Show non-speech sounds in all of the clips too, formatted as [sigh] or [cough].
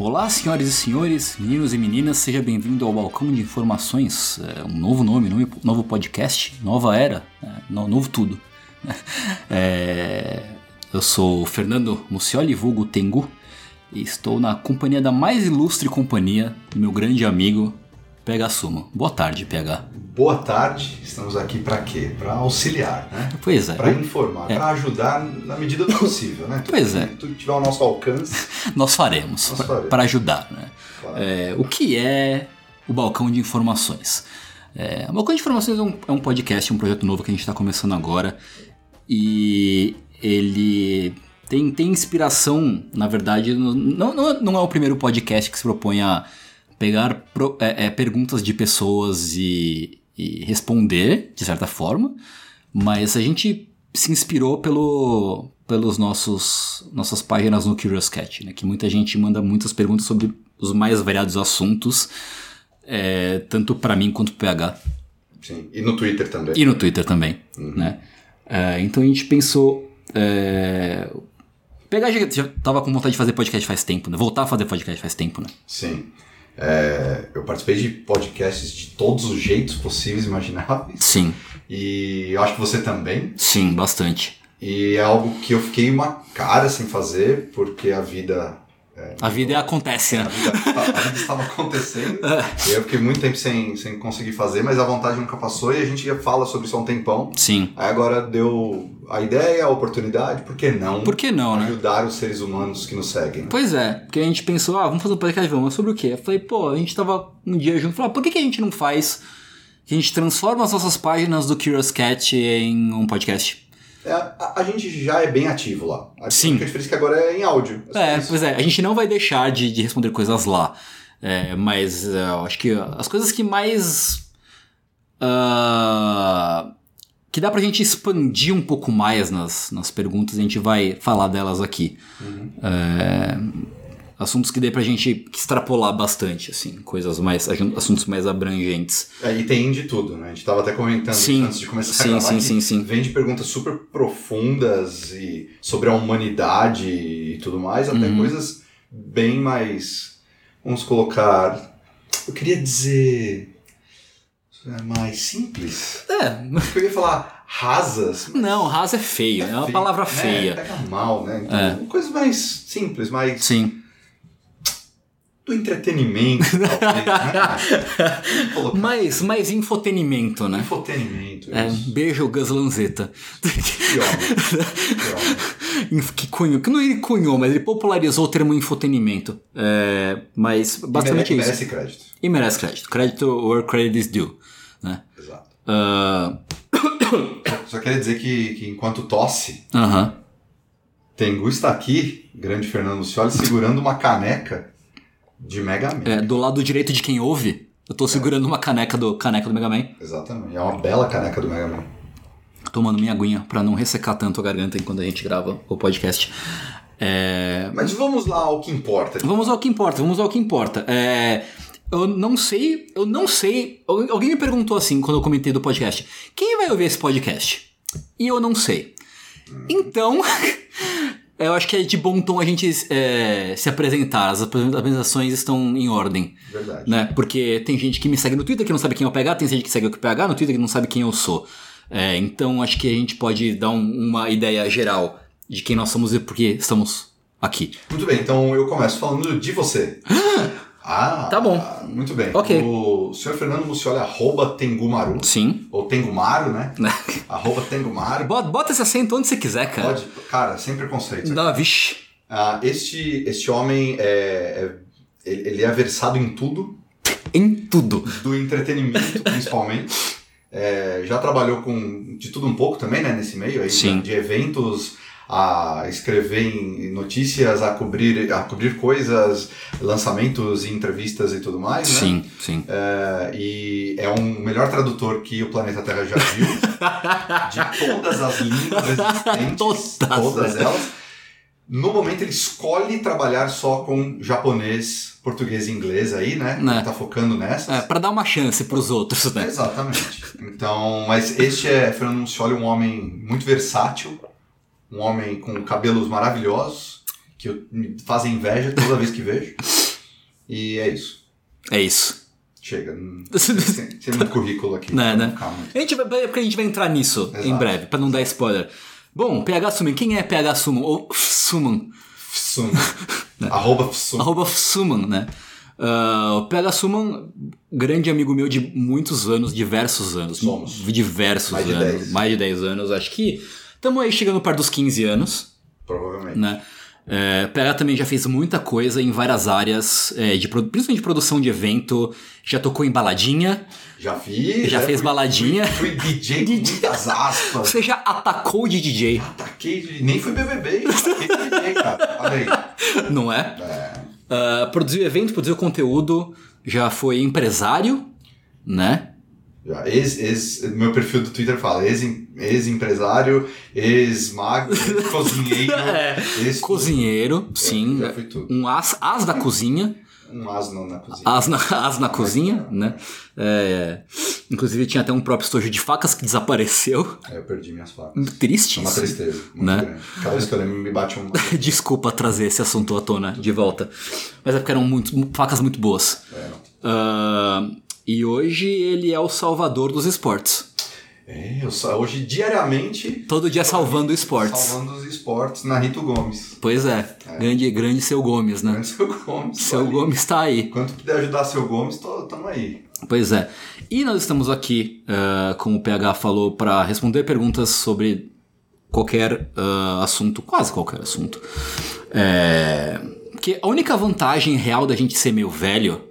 Olá, senhoras e senhores, meninos e meninas, seja bem-vindo ao Balcão de Informações, é, um novo nome, novo podcast, nova era, é, novo tudo. É, [laughs] eu sou Fernando Mucioli, vulgo Tengu, e estou na companhia da mais ilustre companhia do meu grande amigo PH Suma. Boa tarde, PH. Boa tarde, estamos aqui para quê? Para auxiliar, né? Pois é. Para informar, é. para ajudar na medida do possível, né? Tudo pois é. Tudo tiver ao nosso alcance. [laughs] Nós faremos, para ajudar, né? Claro. É, o que é o Balcão de Informações? É, o Balcão de Informações é um, é um podcast, um projeto novo que a gente está começando agora e ele tem, tem inspiração, na verdade, não, não, não é o primeiro podcast que se propõe a pegar pro, é, é, perguntas de pessoas e, e, responder, de certa forma, mas a gente se inspirou pelo, pelos nossos nossas páginas no Curious Cat, né? Que muita gente manda muitas perguntas sobre os mais variados assuntos, é, tanto para mim quanto para PH. Sim, e no Twitter também. E no Twitter também, uhum. né? É, então a gente pensou... É, PH já, já tava com vontade de fazer podcast faz tempo, né? Voltar a fazer podcast faz tempo, né? Sim. É, eu participei de podcasts de todos os jeitos possíveis e imagináveis. Sim. E eu acho que você também. Sim, bastante. E é algo que eu fiquei uma cara sem fazer, porque a vida é, a vida acontece, né? A vida, a vida estava acontecendo. [laughs] É. eu fiquei muito tempo sem, sem conseguir fazer, mas a vontade nunca passou e a gente já fala sobre isso há um tempão. Sim. Aí agora deu a ideia, a oportunidade, por que não? Por que não, né? Ajudar os seres humanos que nos seguem. Pois é, porque a gente pensou, ah, vamos fazer um podcast, vamos, mas sobre o quê? Eu falei, pô, a gente tava um dia junto, falou, ah, por que, que a gente não faz? Que a gente transforma as nossas páginas do Curious Cat em um podcast. É, a, a, gente já é bem ativo lá. A Sim. A diferença é que agora é em áudio. É, é pois é. A gente não vai deixar de, de responder coisas lá. É, mas uh, eu acho que as coisas que mais. Uh, que dá pra gente expandir um pouco mais nas, nas perguntas, a gente vai falar delas aqui. Uhum. É, assuntos que dê pra gente extrapolar bastante, assim, coisas mais, assuntos mais abrangentes. É, e tem de tudo, né? A gente tava até comentando sim, antes de começar sim, a gravar sim, sim, sim. vem de perguntas super profundas e sobre a humanidade e tudo mais, até uhum. coisas bem mais, vamos colocar, eu queria dizer mais simples. É. Eu ia falar rasas. Não, rasa é feio, é, é uma palavra feia. É, pega mal, né? Então, é. coisas mais simples, mais. Sim do entretenimento, [laughs] talvez, né? mais, mais infotenimento, né? Infotenimento, é, Beijo, Gus Lanzetta. Que homem. Que [laughs] cunhou, que não ele cunhou, mas ele popularizou o termo infotenimento. É, mas basicamente e merece, isso. merece crédito. E merece crédito. Crédito where credit is due. Né? Exato. Uh... Só, [coughs] só queria dizer que, que enquanto tosse, uh -huh. Tengu está aqui, grande Fernando Lucioli, segurando uma caneca de Mega Man. É, do lado direito de quem ouve, eu tô segurando é. uma caneca do, caneca do Mega Man. Exatamente, é uma bela caneca do Mega Man. Tomando minha aguinha pra não ressecar tanto a garganta enquanto a gente grava o podcast. É... Mas vamos lá ao que importa. Vamos ao que importa, vamos ao que importa. É... Eu não sei, eu não sei. Alguém me perguntou assim quando eu comentei do podcast: quem vai ouvir esse podcast? E eu não sei. Então, [laughs] Eu acho que é de bom tom a gente é, se apresentar. As apresentações estão em ordem. Verdade. Né? Porque tem gente que me segue no Twitter que não sabe quem é o PH, tem gente que segue o PH no Twitter que não sabe quem eu sou. É, então acho que a gente pode dar um, uma ideia geral de quem nós somos e por que estamos aqui. Muito bem, então eu começo falando de você. [gasps] Ah, tá bom. Muito bem. Ok. O senhor Fernando Mucioli, arroba Tengumaru. Sim. Ou Tengumaru, né? [laughs] arroba Tengumaru. Bota, bota esse acento onde você quiser, cara. Pode. Cara, sem preconceito. Não, vixe. Ah, este, este homem é, é, ele é versado em tudo. Em tudo. Do entretenimento, [laughs] principalmente. É, já trabalhou com de tudo um pouco também, né? Nesse meio aí. Sim. De eventos a escrever em notícias, a cobrir, a cobrir coisas, lançamentos e entrevistas e tudo mais, né? Sim, sim. É, e é um melhor tradutor que o planeta Terra já viu, [laughs] de todas as línguas existentes, Todas, todas né? elas. No momento ele escolhe trabalhar só com japonês, português e inglês aí, né? Né. Ele tá focando nessas. É, pra dar uma chance pros outros, né? Exatamente. Então, mas este é Fernando Muncioli, um homem muito versátil, um homem com cabelos maravilhosos, que eu- me fazem inveja toda vez que vejo. E é isso. É isso. Chega. não- [laughs] Sem, muito currículo aqui. Né, né? A gente vai, é porque a gente vai entrar nisso Exato. em breve, pra não dar spoiler. Bom, PH Summon. Quem é PH Summon? Ou Summon? Fsum. [laughs] Arroba Fsum. Arroba Summon, né? Ah, o PH Summon, grande amigo meu de muitos anos, diversos anos. Somos. Diversos Mais de anos. 10. Mais de 10 anos. Acho que estamos aí chegando perto dos 15 anos, Provavelmente. né? É, PH também já fez muita coisa em várias áreas, é, de, principalmente de produção de evento, já tocou em baladinha, Já fiz. Já né? fez Fui- baladinha. Fui, fui DJ [laughs] com muitas aspas. você já atacou de DJ, Ataquei de... Nem fui BBB, [laughs] ataquei de DJ, cara. Olha aí. não é? Ah, produziu evento, produziu conteúdo, já foi empresário, né? Ex, ex, meu perfil do Twitter fala ex, ex-empresário, ex-mago, [laughs] ex-cozinheiro, É. ex Cozinheiro, sim. já fui tudo. Um as, as da cozinha. Um asno na cozinha. As na, as na cozinha, né? É, inclusive tinha até um próprio estojo de facas que desapareceu. Aí eu perdi minhas facas. Triste É uma tristeza muito Né? grande. Cada vez que eu lembro me bate um... [laughs] Desculpa trazer esse assunto à tona de volta. Mas é porque eram muito, facas muito boas. É, Ah, e hoje ele é o salvador dos esportes. é, eu hoje diariamente Todo dia salvando esportes. salvando os esportes na Rito Gomes. Pois é, grande, grande seu Gomes, né? Grande seu Gomes. Seu ali. Gomes tá aí. Quanto puder ajudar seu Gomes, tô, tamo aí. Pois é. E nós estamos aqui, ah, como o PH falou, para responder perguntas sobre qualquer ah, assunto, quase qualquer assunto. É, Porque a única vantagem real da gente ser meio velho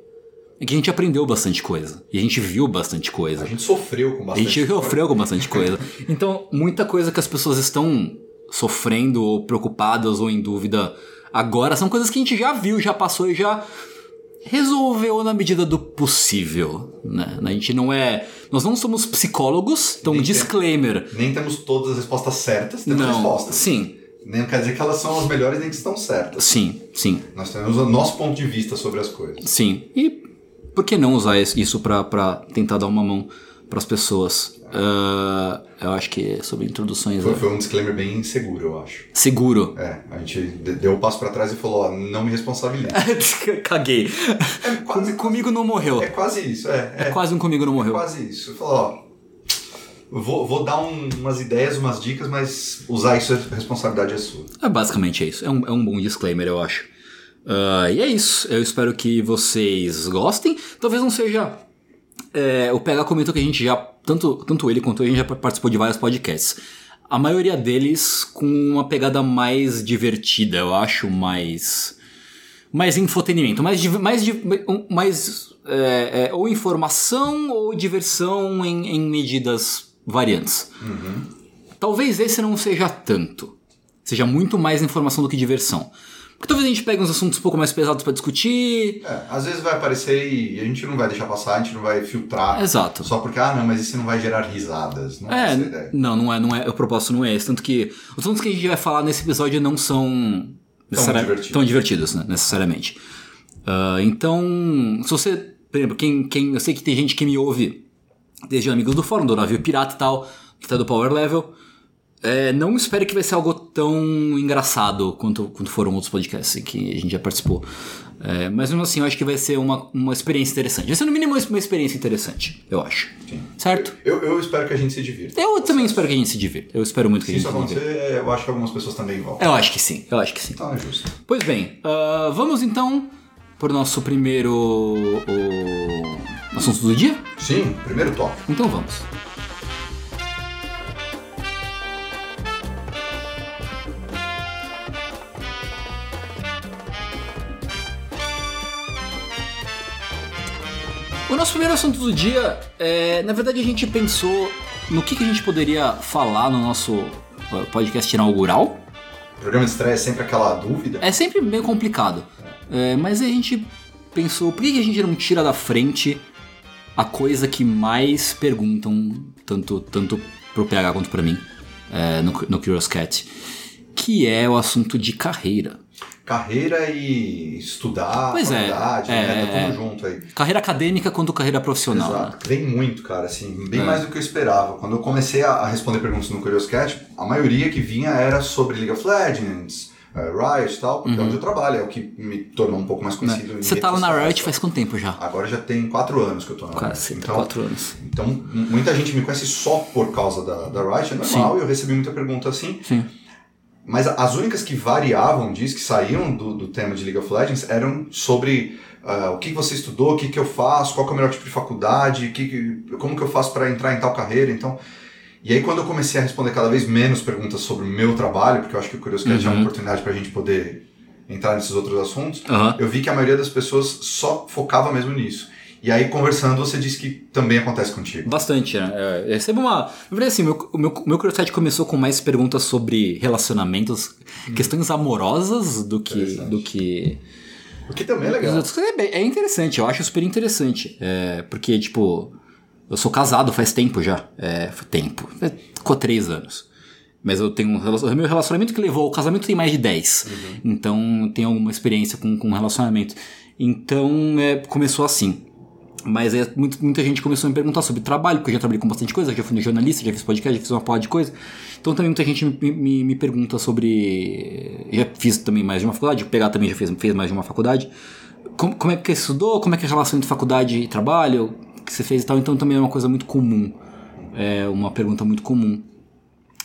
é que a gente aprendeu bastante coisa. E a gente viu bastante coisa. A gente sofreu com A bastante gente sofreu com bastante coisa. Então, muita coisa que as pessoas estão sofrendo, ou preocupadas, ou em dúvida agora, são coisas que a gente já viu, já passou e já resolveu na medida do possível. Né? A gente não é. Nós não somos psicólogos, então Nem tem- disclaimer. Nem temos todas as respostas certas, temos Não. respostas. Sim, Nem quer dizer que elas são as melhores nem que estão certas. sim, sim, Nós temos o nosso ponto de vista sobre as coisas. sim. E por que não usar isso pra, pra tentar dar uma mão pras pessoas? Ah, eu acho que sobre introduções. Foi, é foi um disclaimer bem seguro, eu acho. Seguro. É, a gente de- deu o passo pra trás e falou, ó, não me responsabilize. [laughs] Caguei. É quase, Comi- comigo não morreu. é quase isso, é. É É, quase um comigo não morreu. quase isso. Falou, ó, vou, vou dar um- umas ideias, umas dicas, mas usar isso, a responsabilidade é sua. É basicamente é isso. É um, é um bom disclaimer, eu acho. Ah, e é isso. Eu espero que vocês gostem. Talvez não seja. é, o PH comentou que a gente já. Tanto, tanto ele quanto eu, a gente já participou de vários podcasts. A maioria deles com uma pegada mais divertida, eu acho, mais. Mais infotenimento, mais. mais, mais é, é, ou informação ou diversão em, em medidas variantes. Talvez esse não seja tanto. Seja muito mais informação do que diversão. Porque talvez a gente pegue uns assuntos um pouco mais pesados pra discutir. É, às vezes vai aparecer e a gente não vai deixar passar, a gente não vai filtrar. Exato. Só porque, ah, não, mas isso não vai gerar risadas. Não é, É, ideia. não, não é, não é. O propósito não é esse. Tanto que os assuntos que a gente vai falar nesse episódio não são necessari- divertidos. tão divertidos, né, necessariamente. Ah, então, se você, por exemplo, quem, quem, eu sei que tem gente que me ouve desde amigos do fórum, do navio pirata e tal, que tá do Power Level. É, não espere que vai ser algo tão engraçado quanto, quanto foram outros podcasts que a gente já participou. É, mas mesmo assim, eu acho que vai ser uma, uma experiência interessante. Vai ser no mínimo uma experiência interessante, eu acho. Sim. Certo? Eu, eu espero que a gente se divirta. Eu também espero que a gente se divirta. Eu espero muito que Se a gente isso se divirta. acontecer, eu acho que algumas pessoas também vão. Eu acho que sim, eu acho que sim. Então é justo. Pois bem, ah, vamos então para o nosso primeiro o, assunto do dia? Sim, primeiro tópico. Então vamos. O nosso primeiro assunto do dia é, na verdade, a gente pensou no que, que a gente poderia falar no nosso eh, podcast inaugural, Programa de estresse é sempre aquela dúvida. É sempre meio complicado. É, mas a gente pensou, por que a gente não tira da frente a coisa que mais perguntam, tanto, tanto pro PH quanto para mim, é, no, no Curious Cat, que é o assunto de carreira. Carreira e estudar, pois faculdade, é, né? é, tá tudo junto aí. Carreira acadêmica quanto carreira profissional. Exato. Né? Vem muito, cara, assim, bem É. mais do que eu esperava. Quando eu comecei a, responder perguntas no Curious Cat, a maioria que vinha era sobre League of Legends, eh, Riot e tal, porque é onde eu trabalho, é o que me tornou um pouco mais conhecido. Uhum. Né? Você redes tá lá na. Riot faz quanto tempo já? Agora já tem quatro anos que eu tô na Riot. Quase, Então, quatro anos. então, muita gente me conhece só por causa da, da Riot, é normal, e eu recebi muita pergunta assim. Sim. Mas as únicas que variavam disso, que saíam do, do tema de League of Legends, eram sobre ah, o que você estudou, o que, que eu faço, qual é o melhor tipo de faculdade, que como que eu faço para entrar em tal carreira. Então, e aí quando eu comecei a responder cada vez menos perguntas sobre o meu trabalho, porque eu acho que o Curioscat é uma Uhum. oportunidade para a gente poder entrar nesses outros assuntos, Aham. eu vi que a maioria das pessoas só focava mesmo nisso. E aí, conversando, você disse que também acontece contigo. Bastante, né? É, eu recebo uma. Na verdade, assim, meu, o meu, meu Curiosity começou com mais perguntas sobre relacionamentos, questões amorosas do que. Do que. O que também é legal. É, é interessante, eu acho super interessante. É, porque, tipo, eu sou casado faz tempo já. É, tempo. É, Ficou três anos. Mas eu tenho um relacion- meu relacionamento que levou ao casamento tem mais de 10. Então eu tenho alguma experiência com, com relacionamento. Então é, começou assim. Mas é, muito- muita gente começou a me perguntar sobre trabalho, porque eu já trabalhei com bastante coisa, já fui jornalista, já fiz podcast, já fiz uma porra de coisa. Então também muita gente me, me, me pergunta sobre. Já fiz também mais de uma faculdade, o também já fez, fez mais de uma faculdade. Como, como é que você estudou? Como é que é a relação entre faculdade e trabalho? Que você fez e tal? Então também é uma coisa muito comum. É uma pergunta muito comum.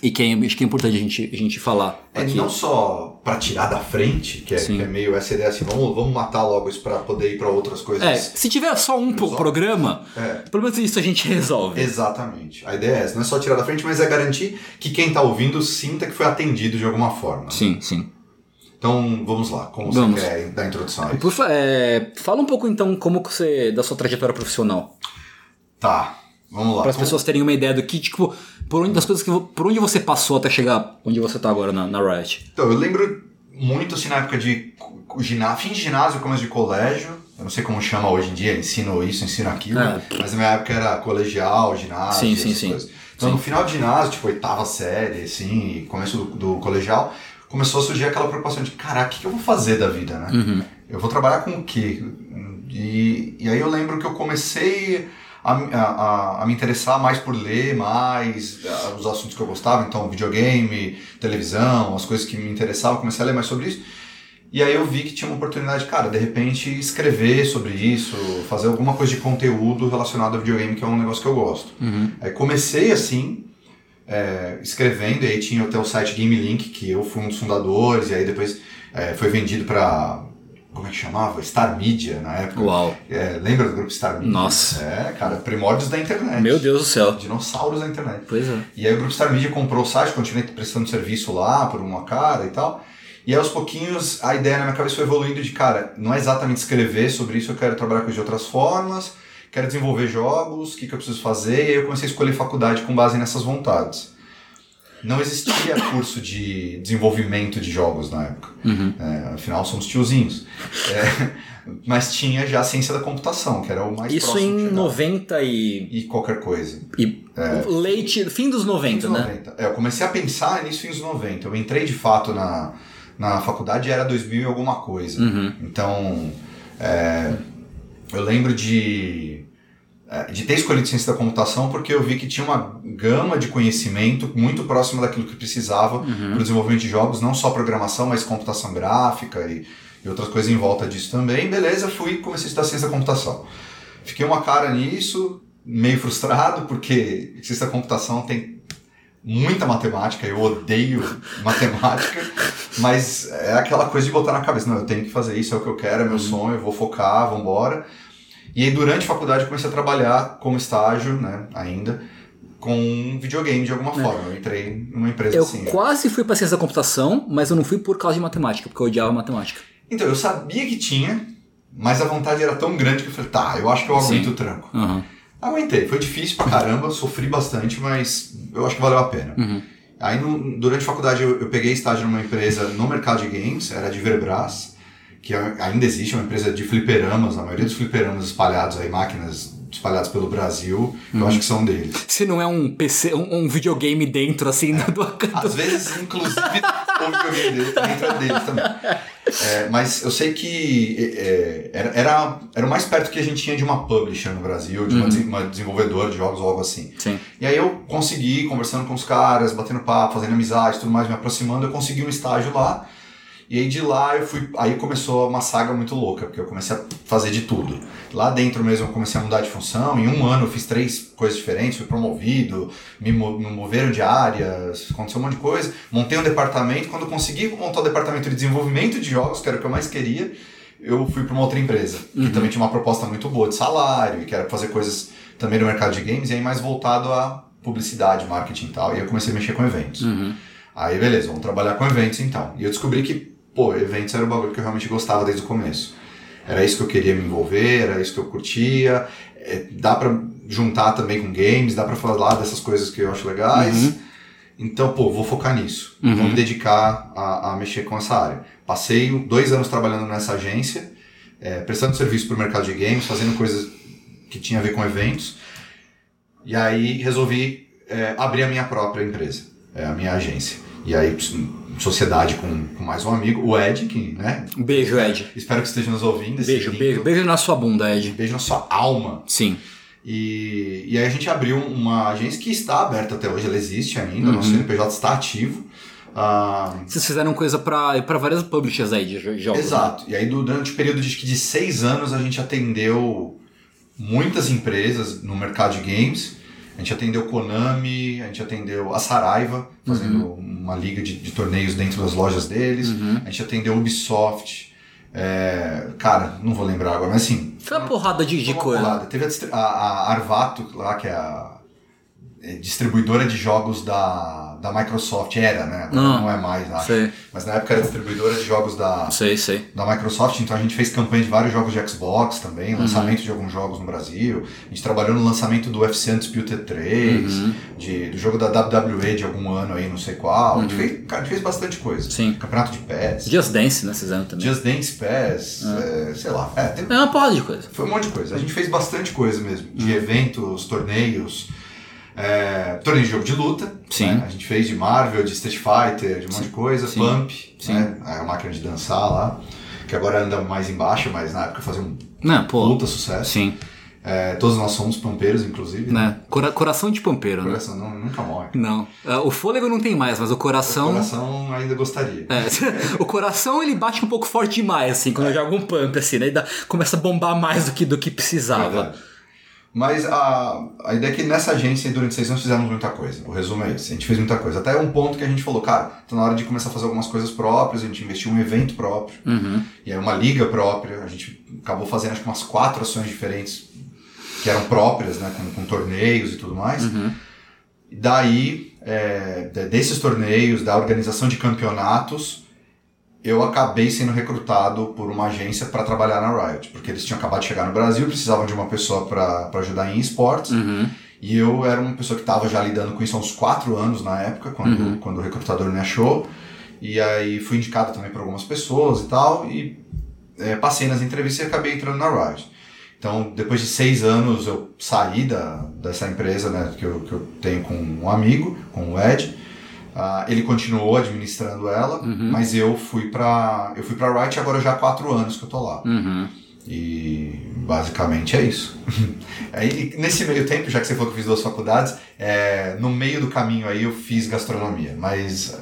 E que é, acho que é importante a gente, a gente falar É aqui. não só pra tirar da frente, que é, que é meio essa ideia assim, vamos, vamos matar logo isso pra poder ir pra outras coisas. É, se tiver só um pro- programa, É. pelo menos isso a gente resolve. Exatamente. A ideia é essa, não é só tirar da frente, mas é garantir que quem tá ouvindo sinta que foi atendido de alguma forma. Sim, sim. Então, vamos lá, como Vamos. você quer dar a introdução? Por fa- é, fala um pouco então como você da sua trajetória profissional, Tá, vamos lá. para as pessoas terem uma ideia do que tipo por onde das coisas que por onde você passou até chegar onde você tá agora na, na Riot. Então, eu lembro muito assim na época de ginásio, fim de ginásio, começo de colégio. Eu não sei como chama hoje em dia, ensino isso, ensino aquilo. É. Mas na minha época era colegial, ginásio, Sim, sim, sim. coisas. Então Sim. no final de ginásio, tipo oitava série, assim, começo do, do colegial, começou a surgir aquela preocupação de, caraca, o que que eu vou fazer da vida, né? Uhum. Eu vou trabalhar com o quê? E, e aí eu lembro que eu comecei a, a, a- a me interessar mais por ler mais os assuntos que eu gostava, então videogame, televisão, as coisas que me interessavam, comecei a ler mais sobre isso. E aí eu vi que tinha uma oportunidade, cara, de repente escrever sobre isso, fazer alguma coisa de conteúdo relacionado ao videogame, que é um negócio que eu gosto. Uhum. Aí comecei assim, é, escrevendo, e aí tinha até o site Game Link, que eu fui um dos fundadores, e aí depois é, foi vendido para como é que chamava? Star Media na época. Uau. É, lembra do grupo Star Media? Nossa. É, cara, primórdios da internet. Meu Deus do céu. Dinossauros da internet. Pois é. E aí o grupo Star Media comprou o site, continuei prestando serviço lá por uma cara e tal. E aí aos pouquinhos a ideia na minha cabeça foi evoluindo de, cara, não é exatamente escrever sobre isso, eu quero trabalhar com isso de outras formas, quero desenvolver jogos, o que, que eu preciso fazer, e aí eu comecei a escolher faculdade com base nessas vontades. Não existia curso de desenvolvimento de jogos na época. Uhum. É, afinal, somos tiozinhos. É, mas tinha já a ciência da computação, que era o mais Isso próximo que em chegava. 90 e, E qualquer coisa. e leite, fim dos 90, Fins dos né? 90. É, eu comecei a pensar nisso fins dos 90. Eu entrei de fato na, na faculdade era 2000 e alguma coisa. Uhum. Então, é, eu lembro de, é, de ter escolhido ciência da computação porque eu vi que tinha uma gama de conhecimento muito próxima daquilo que precisava Uhum. para o desenvolvimento de jogos, não só programação, mas computação gráfica e, e outras coisas em volta disso também. Beleza, fui e comecei a estudar ciência da computação. Fiquei uma cara nisso, meio frustrado, porque ciência da computação tem muita matemática, eu odeio [laughs] matemática, mas é aquela coisa de botar na cabeça, não, eu tenho que fazer isso, é o que eu quero, é meu sonho, eu vou focar, vamos embora. E aí durante a faculdade eu comecei a trabalhar como estágio, né, ainda, com videogame de alguma forma. Eu entrei numa empresa Eu assim. quase fui pra ciência da computação, mas eu não fui por causa de matemática, porque eu odiava matemática. Então, eu sabia que tinha, mas a vontade era tão grande que eu falei, tá, eu acho que eu aguento Sim. o tranco. Uhum. Aguentei, foi difícil pra caramba, sofri bastante, mas eu acho que valeu a pena. Uhum. Aí no, durante a faculdade eu, eu, peguei estágio numa empresa no mercado de games, era de Verbras, que ainda existe, é uma empresa de fliperamas, a maioria dos fliperamas espalhados aí, máquinas espalhados pelo Brasil, eu uhum. acho que são deles. Se não é um PC, um, um videogame dentro, assim, é. [laughs] do, Às vezes, inclusive, o [laughs] videogame dentro é deles também. É, mas eu sei que é, era, era, era o mais perto que a gente tinha de uma publisher no Brasil, de uma, uhum. uma desenvolvedora de jogos ou algo assim. Sim. E aí eu consegui, conversando com os caras, batendo papo, fazendo amizade, tudo mais, me aproximando, eu consegui um estágio lá. E aí de lá eu fui. Aí começou uma saga muito louca, porque eu comecei a fazer de tudo. Lá dentro mesmo eu comecei a mudar de função. Em um ano eu fiz três coisas diferentes, fui promovido, me, moveram de áreas, aconteceu um monte de coisa. Montei um departamento. Quando eu consegui montar o departamento de desenvolvimento de jogos, que era o que eu mais queria, eu fui para uma outra empresa. Uhum. Que também tinha uma proposta muito boa de salário, e que era fazer coisas também no mercado de games, e aí mais voltado a publicidade, marketing e tal. E eu comecei a mexer com eventos. Uhum. Aí beleza, vamos trabalhar com eventos então. E eu descobri que pô, eventos era o bagulho que eu realmente gostava desde o começo. Era isso que eu queria me envolver, era isso que eu curtia. É, dá para juntar também com games, dá para falar dessas coisas que eu acho legais. Uhum. Então, pô, vou focar nisso. Uhum. Vou me dedicar a, a, mexer com essa área. Passei dois anos trabalhando nessa agência, é, prestando serviço para o mercado de games, fazendo coisas que tinha a ver com eventos. E aí resolvi é, abrir a minha própria empresa, é, a minha agência. E aí sociedade com, com, mais um amigo, o Ed, que, né? Beijo, Ed. Espero que esteja nos ouvindo. Beijo, beijo, beijo na sua bunda, Ed. Beijo na sua alma. Sim. E, e aí a gente abriu uma agência que está aberta até hoje, ela existe ainda, uhum. nosso CNPJ está ativo. Ah, Vocês fizeram coisa para várias publishers aí de jogos. Exato. Né? E aí durante o período de, de seis anos a gente atendeu muitas empresas no mercado de games. A gente atendeu Konami, a gente atendeu a Saraiva, fazendo uhum. uma liga de, de, torneios dentro das lojas deles. Uhum. A gente atendeu Ubisoft. É, cara, não vou lembrar agora, mas assim. Foi uma porrada de, de coisa. Porrada. Teve a, a, Arvato lá, que é a é distribuidora de jogos da da Microsoft era, né? Não, não é mais, acho. Sei. Mas na época era distribuidora de jogos da, sei, sei. da Microsoft, então a gente fez campanha de vários jogos de Xbox também, uhum. lançamento de alguns jogos no Brasil. A gente trabalhou no lançamento do UFC Undisputed 3, uhum. de, do jogo da WWE de algum ano aí, não sei qual. Uhum. A, gente uhum. fez, cara, a gente fez bastante coisa. Sim. Campeonato de PES. Just Dance, né? Vocês também. Just Dance PES, é. É, sei lá. É, tem... é uma porrada de coisa. Foi um monte de coisa. A gente fez bastante coisa mesmo, de uhum. eventos, torneios. É, torneio de jogo de luta. Sim. Né? A gente fez de Marvel, de Street Fighter, de um Sim. monte de coisa. Sim. Pump, Sim. Né? a máquina de dançar lá. Que agora anda mais embaixo, mas na época fazia um Não, pô, puta sucesso. Sim. É, todos nós somos pampeiros, inclusive. Né? né? Cora coração de pampeiro, né? coração né? Não, nunca morre. Não. É, o fôlego não tem mais, mas o coração. O coração ainda gostaria. É. [laughs] o coração ele bate um pouco forte demais, assim, quando é. eu jogo um pump, assim, né? Dá, começa a bombar mais do que, do que precisava. É mas a, a ideia é que nessa agência, durante seis anos, fizemos muita coisa. O resumo é esse. A gente fez muita coisa. Até um ponto que a gente falou, cara, tá na hora de começar a fazer algumas coisas próprias. A gente investiu em um evento próprio. Uhum. E aí uma liga própria. A gente acabou fazendo, acho que umas quatro ações diferentes que eram próprias, né? Com, com torneios e tudo mais. Uhum. Daí, é, desses torneios, da organização de campeonatos eu acabei sendo recrutado por uma agência para trabalhar na Riot, porque eles tinham acabado de chegar no Brasil, precisavam de uma pessoa para ajudar em esportes. Uhum. E eu era uma pessoa que estava já lidando com isso há uns quatro anos na época, quando, uhum. quando o recrutador me achou. E aí fui indicado também por algumas pessoas e tal, e é, passei nas entrevistas e acabei entrando na Riot. Então, depois de seis anos, eu saí da, dessa empresa né, que, eu, que eu tenho com um amigo, com o Ed. Uh, ele continuou administrando ela, uhum. mas eu fui para eu fui para Wright agora já há quatro anos que eu tô lá. Uhum. E basicamente é isso. [laughs] aí, nesse meio tempo, já que você falou que eu fiz duas faculdades, é, no meio do caminho aí eu fiz gastronomia, mas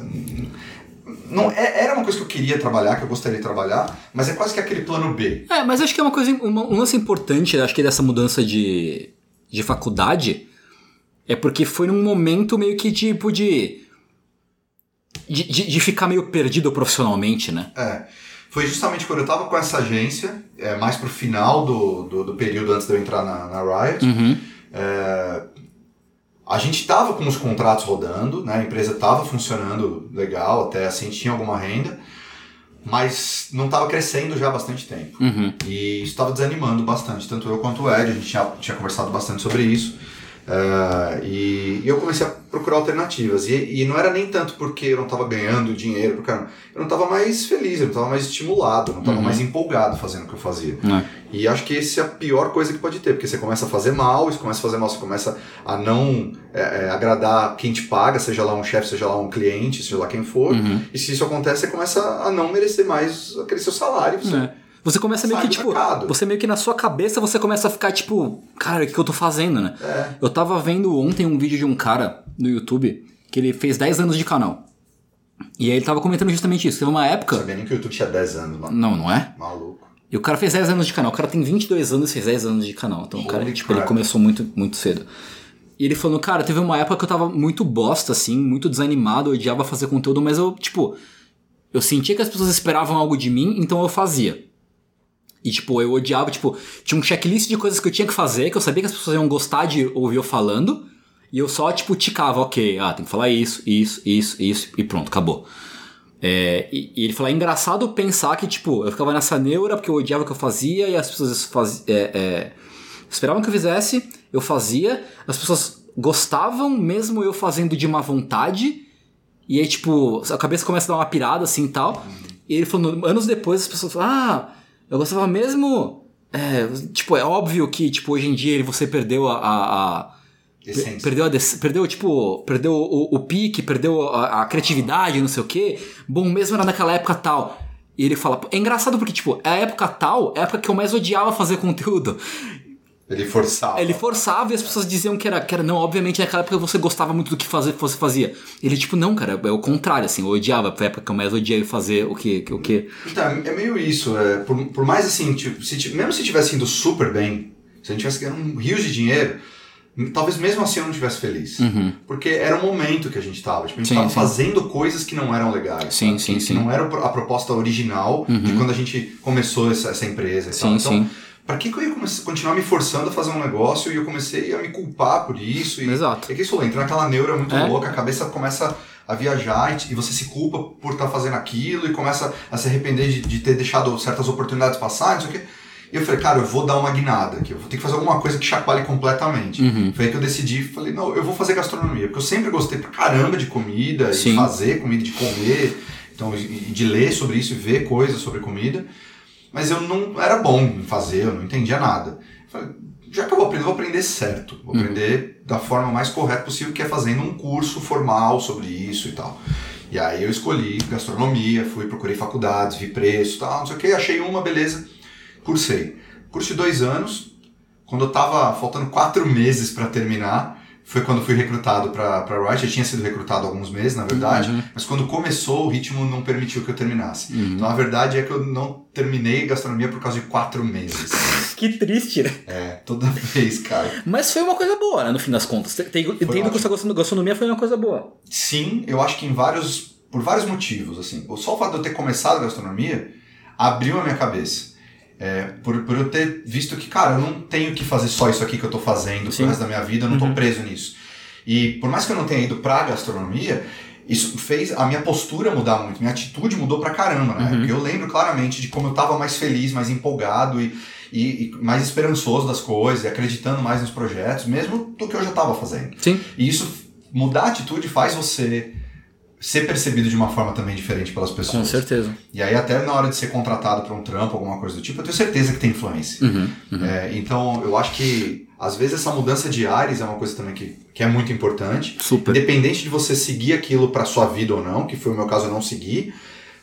não é, era uma coisa que eu queria trabalhar, que eu gostaria de trabalhar, mas é quase que aquele plano B. É, mas acho que é uma coisa, uma, um lance importante, acho que dessa mudança de, de faculdade, é porque foi num momento meio que tipo de de, de, de, ficar meio perdido profissionalmente, né? É. Foi justamente quando eu tava com essa agência, é, mais pro final do, do, do período antes de eu entrar na, na Riot. Uhum. É, a gente tava com os contratos rodando, né? A empresa tava funcionando legal, até assim tinha alguma renda, mas não tava crescendo já há bastante tempo. Uhum. E isso tava desanimando bastante, tanto eu quanto o Ed, a gente tinha, tinha conversado bastante sobre isso. Uh, e, e, eu comecei a procurar alternativas. E, e, não era nem tanto porque eu não estava ganhando dinheiro, porque eu não estava mais feliz, eu não estava mais estimulado, eu não estava uhum. mais empolgado fazendo o que eu fazia. É. E acho que essa é a pior coisa que pode ter, porque você começa a fazer mal, isso começa a fazer mal, você começa a não é, é, agradar quem te paga, seja lá um chefe, seja lá um cliente, seja lá quem for. Uhum. E se isso acontece, você começa a não merecer mais aquele seu salário. Você é. Você começa meio que, tipo. Você meio que na sua cabeça você começa a ficar, tipo, cara, o que eu tô fazendo, né? É. Eu tava vendo ontem um vídeo de um cara no YouTube que ele fez 10 anos de canal. E aí ele tava comentando justamente isso. Teve uma época. Sabia nem que o YouTube tinha 10 anos, mano. Não, não é? Maluco. E o cara fez 10 anos de canal. O cara tem 22 anos e fez 10 anos de canal. Então Holy o cara, tipo, ele começou muito, muito cedo. E ele falou, cara, teve uma época que eu tava muito bosta, assim, muito desanimado, eu odiava fazer conteúdo, mas eu, tipo, eu sentia que as pessoas esperavam algo de mim, então eu fazia. E, tipo, eu odiava, tipo, tinha um checklist de coisas que eu tinha que fazer, que eu sabia que as pessoas iam gostar de ouvir eu falando, e eu só, tipo, ticava, ok, ah, tem que falar isso, isso, isso, isso, e pronto, acabou. É, e, e, ele falou, é engraçado pensar que, tipo, eu ficava nessa neura porque eu odiava o que eu fazia, e as pessoas faz, é, é, esperavam que eu fizesse, eu fazia, as pessoas gostavam mesmo eu fazendo de má vontade, e aí, tipo, a cabeça começa a dar uma pirada assim e tal. E ele falou, anos depois as pessoas falam, ah eu gostava mesmo. É, tipo, é óbvio que, tipo, hoje em dia você perdeu a. a, a perdeu, a, perdeu, tipo, perdeu o, o pique, perdeu a, a, criatividade, não sei o quê. Bom, mesmo era naquela época tal. E ele fala, é engraçado porque, tipo, é a época tal, é a época que eu mais odiava fazer [laughs] conteúdo. Ele forçava. Ele forçava e as pessoas diziam que era, que era não, obviamente naquela época você gostava muito do que fazer, você fazia. Ele, tipo, não, cara, é o contrário, assim, eu odiava, foi a época que eu mais odiei fazer o que. O que... Então, é meio isso, é, por, por mais assim, tipo, se, mesmo se tivesse indo super bem, se a gente tivesse ganhando rios de dinheiro, talvez mesmo assim eu não estivesse feliz. Uhum. Porque era um momento que a gente estava. Tipo, a gente estava fazendo coisas que não eram legais. Sim, sim, sim. Não era a proposta original uhum. de quando a gente começou essa, essa empresa. Sim, então, sim para que, que eu ia continuar me forçando a fazer um negócio e eu comecei a me culpar por isso? E, Exato. É que isso entra naquela neura muito é? louca, a cabeça começa a viajar e, e você se culpa por estar tá fazendo aquilo e começa a se arrepender de, de ter deixado certas oportunidades passar, não sei o quê. E eu falei, cara, eu vou dar uma guinada aqui, eu vou ter que fazer alguma coisa que chacoalhe completamente. Uhum. Foi aí que eu decidi, falei, não, eu vou fazer gastronomia, porque eu sempre gostei pra caramba de comida, Sim. de fazer comida, de comer, então, de ler sobre isso e ver coisas sobre comida mas eu não era bom em fazer, eu não entendia nada. Falei, já que eu vou aprender, eu vou aprender certo. Vou uhum. aprender da forma mais correta possível, que é fazendo um curso formal sobre isso e tal. E aí eu escolhi gastronomia, fui, procurei faculdades, vi preço tal, não sei o que, achei uma, beleza, cursei. Curso de dois anos, quando eu tava faltando quatro meses para terminar, foi quando fui recrutado para Riot. Eu tinha sido recrutado há alguns meses, na verdade, uhum. mas quando começou, o ritmo não permitiu que eu terminasse. Uhum. Então a verdade é que eu não terminei gastronomia por causa de quatro meses. [laughs] que triste, né? É, toda [laughs] vez, cara. Mas foi uma coisa boa, né, no fim das contas. Tendo que essa gastronomia foi uma coisa boa. Sim, eu acho que em vários. por vários motivos, assim. Só o fato de eu ter começado a gastronomia abriu a minha cabeça. É, por, por eu ter visto que, cara, eu não tenho que fazer só isso aqui que eu tô fazendo Sim. pro resto da minha vida, eu não uhum. tô preso nisso. E por mais que eu não tenha ido pra gastronomia, isso fez a minha postura mudar muito, minha atitude mudou pra caramba, né? Uhum. Porque eu lembro claramente de como eu tava mais feliz, mais empolgado e, e, e, mais esperançoso das coisas, e acreditando mais nos projetos, mesmo do que eu já tava fazendo. Sim. E isso, mudar a atitude faz você ser percebido de uma forma também diferente pelas pessoas. Com certeza. E aí até na hora de ser contratado para um trampo, alguma coisa do tipo, eu tenho certeza que tem influência. Uhum, uhum. É, então eu acho que às vezes essa mudança de ares é uma coisa também que, que é muito importante. Super. Independente de você seguir aquilo para sua vida ou não, que foi o meu caso eu não segui,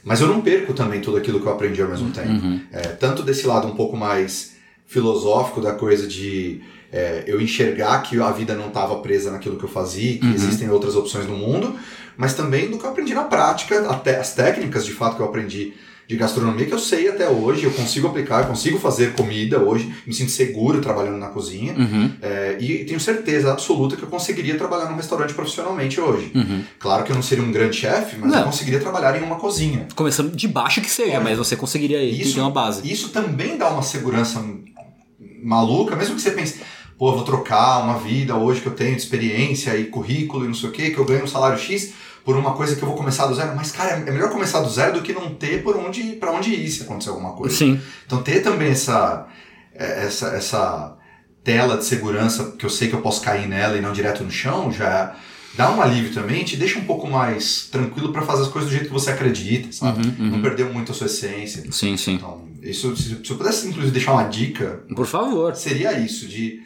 mas eu não perco também tudo aquilo que eu aprendi ao mesmo tempo. Uhum. É, tanto desse lado um pouco mais filosófico da coisa de é, eu enxergar que a vida não estava presa naquilo que eu fazia, que uhum. existem outras opções no mundo, mas também do que eu aprendi na prática, até as técnicas de fato que eu aprendi de gastronomia que eu sei até hoje, eu consigo aplicar, eu consigo fazer comida hoje, me sinto seguro trabalhando na cozinha uhum. é, e tenho certeza absoluta que eu conseguiria trabalhar num restaurante profissionalmente hoje. Uhum. Claro que eu não seria um grande chefe, mas não. eu conseguiria trabalhar em uma cozinha. Começando de baixo que seja, é. mas você conseguiria isso, ter uma base. Isso também dá uma segurança maluca, mesmo que você pense, pô, vou trocar uma vida hoje que eu tenho de experiência e currículo e não sei o que, que eu ganho um salário X por uma coisa que eu vou começar do zero. Mas, cara, é melhor começar do zero do que não ter por onde, para onde ir se acontecer alguma coisa. Sim. Então, ter também essa, é, essa, essa tela de segurança, que eu sei que eu posso cair nela e não direto no chão, já dá um alívio também, te deixa um pouco mais tranquilo para fazer as coisas do jeito que você acredita, sabe? Uhum, uhum. Não perder muito a sua essência. Sim, sim. Então, isso, se, se eu pudesse, inclusive, deixar uma dica... Por favor. Seria isso, de...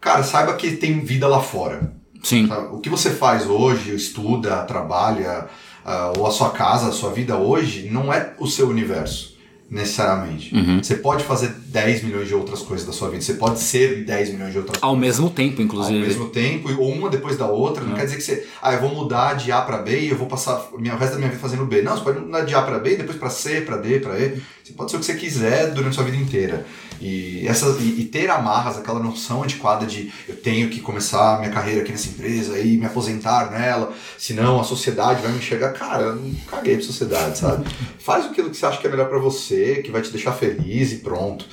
Cara, saiba que tem vida lá fora. Sim. O que você faz hoje, estuda, trabalha, uh, ou a sua casa, a sua vida hoje, não é o seu universo necessariamente. Uhum. Você pode fazer 10 milhões de outras coisas da sua vida. Você pode ser 10 milhões de outras Ao coisas. mesmo tempo, inclusive. Ao mesmo tempo, ou uma depois da outra. Não, não quer dizer que você, ah, eu vou mudar de A para B e eu vou passar minha, o resto da minha vida fazendo B. Não, você pode mudar de A para B, depois para C, para D, para E. Você pode ser o que você quiser durante a sua vida inteira. E, essa, e, e, ter amarras, aquela noção antiquada de eu tenho que começar minha carreira aqui nessa empresa e me aposentar nela, senão a sociedade vai me enxergar. Cara, eu não caguei pra sociedade, sabe? [laughs] Faz aquilo que você acha que é melhor para você, que vai te deixar feliz e pronto.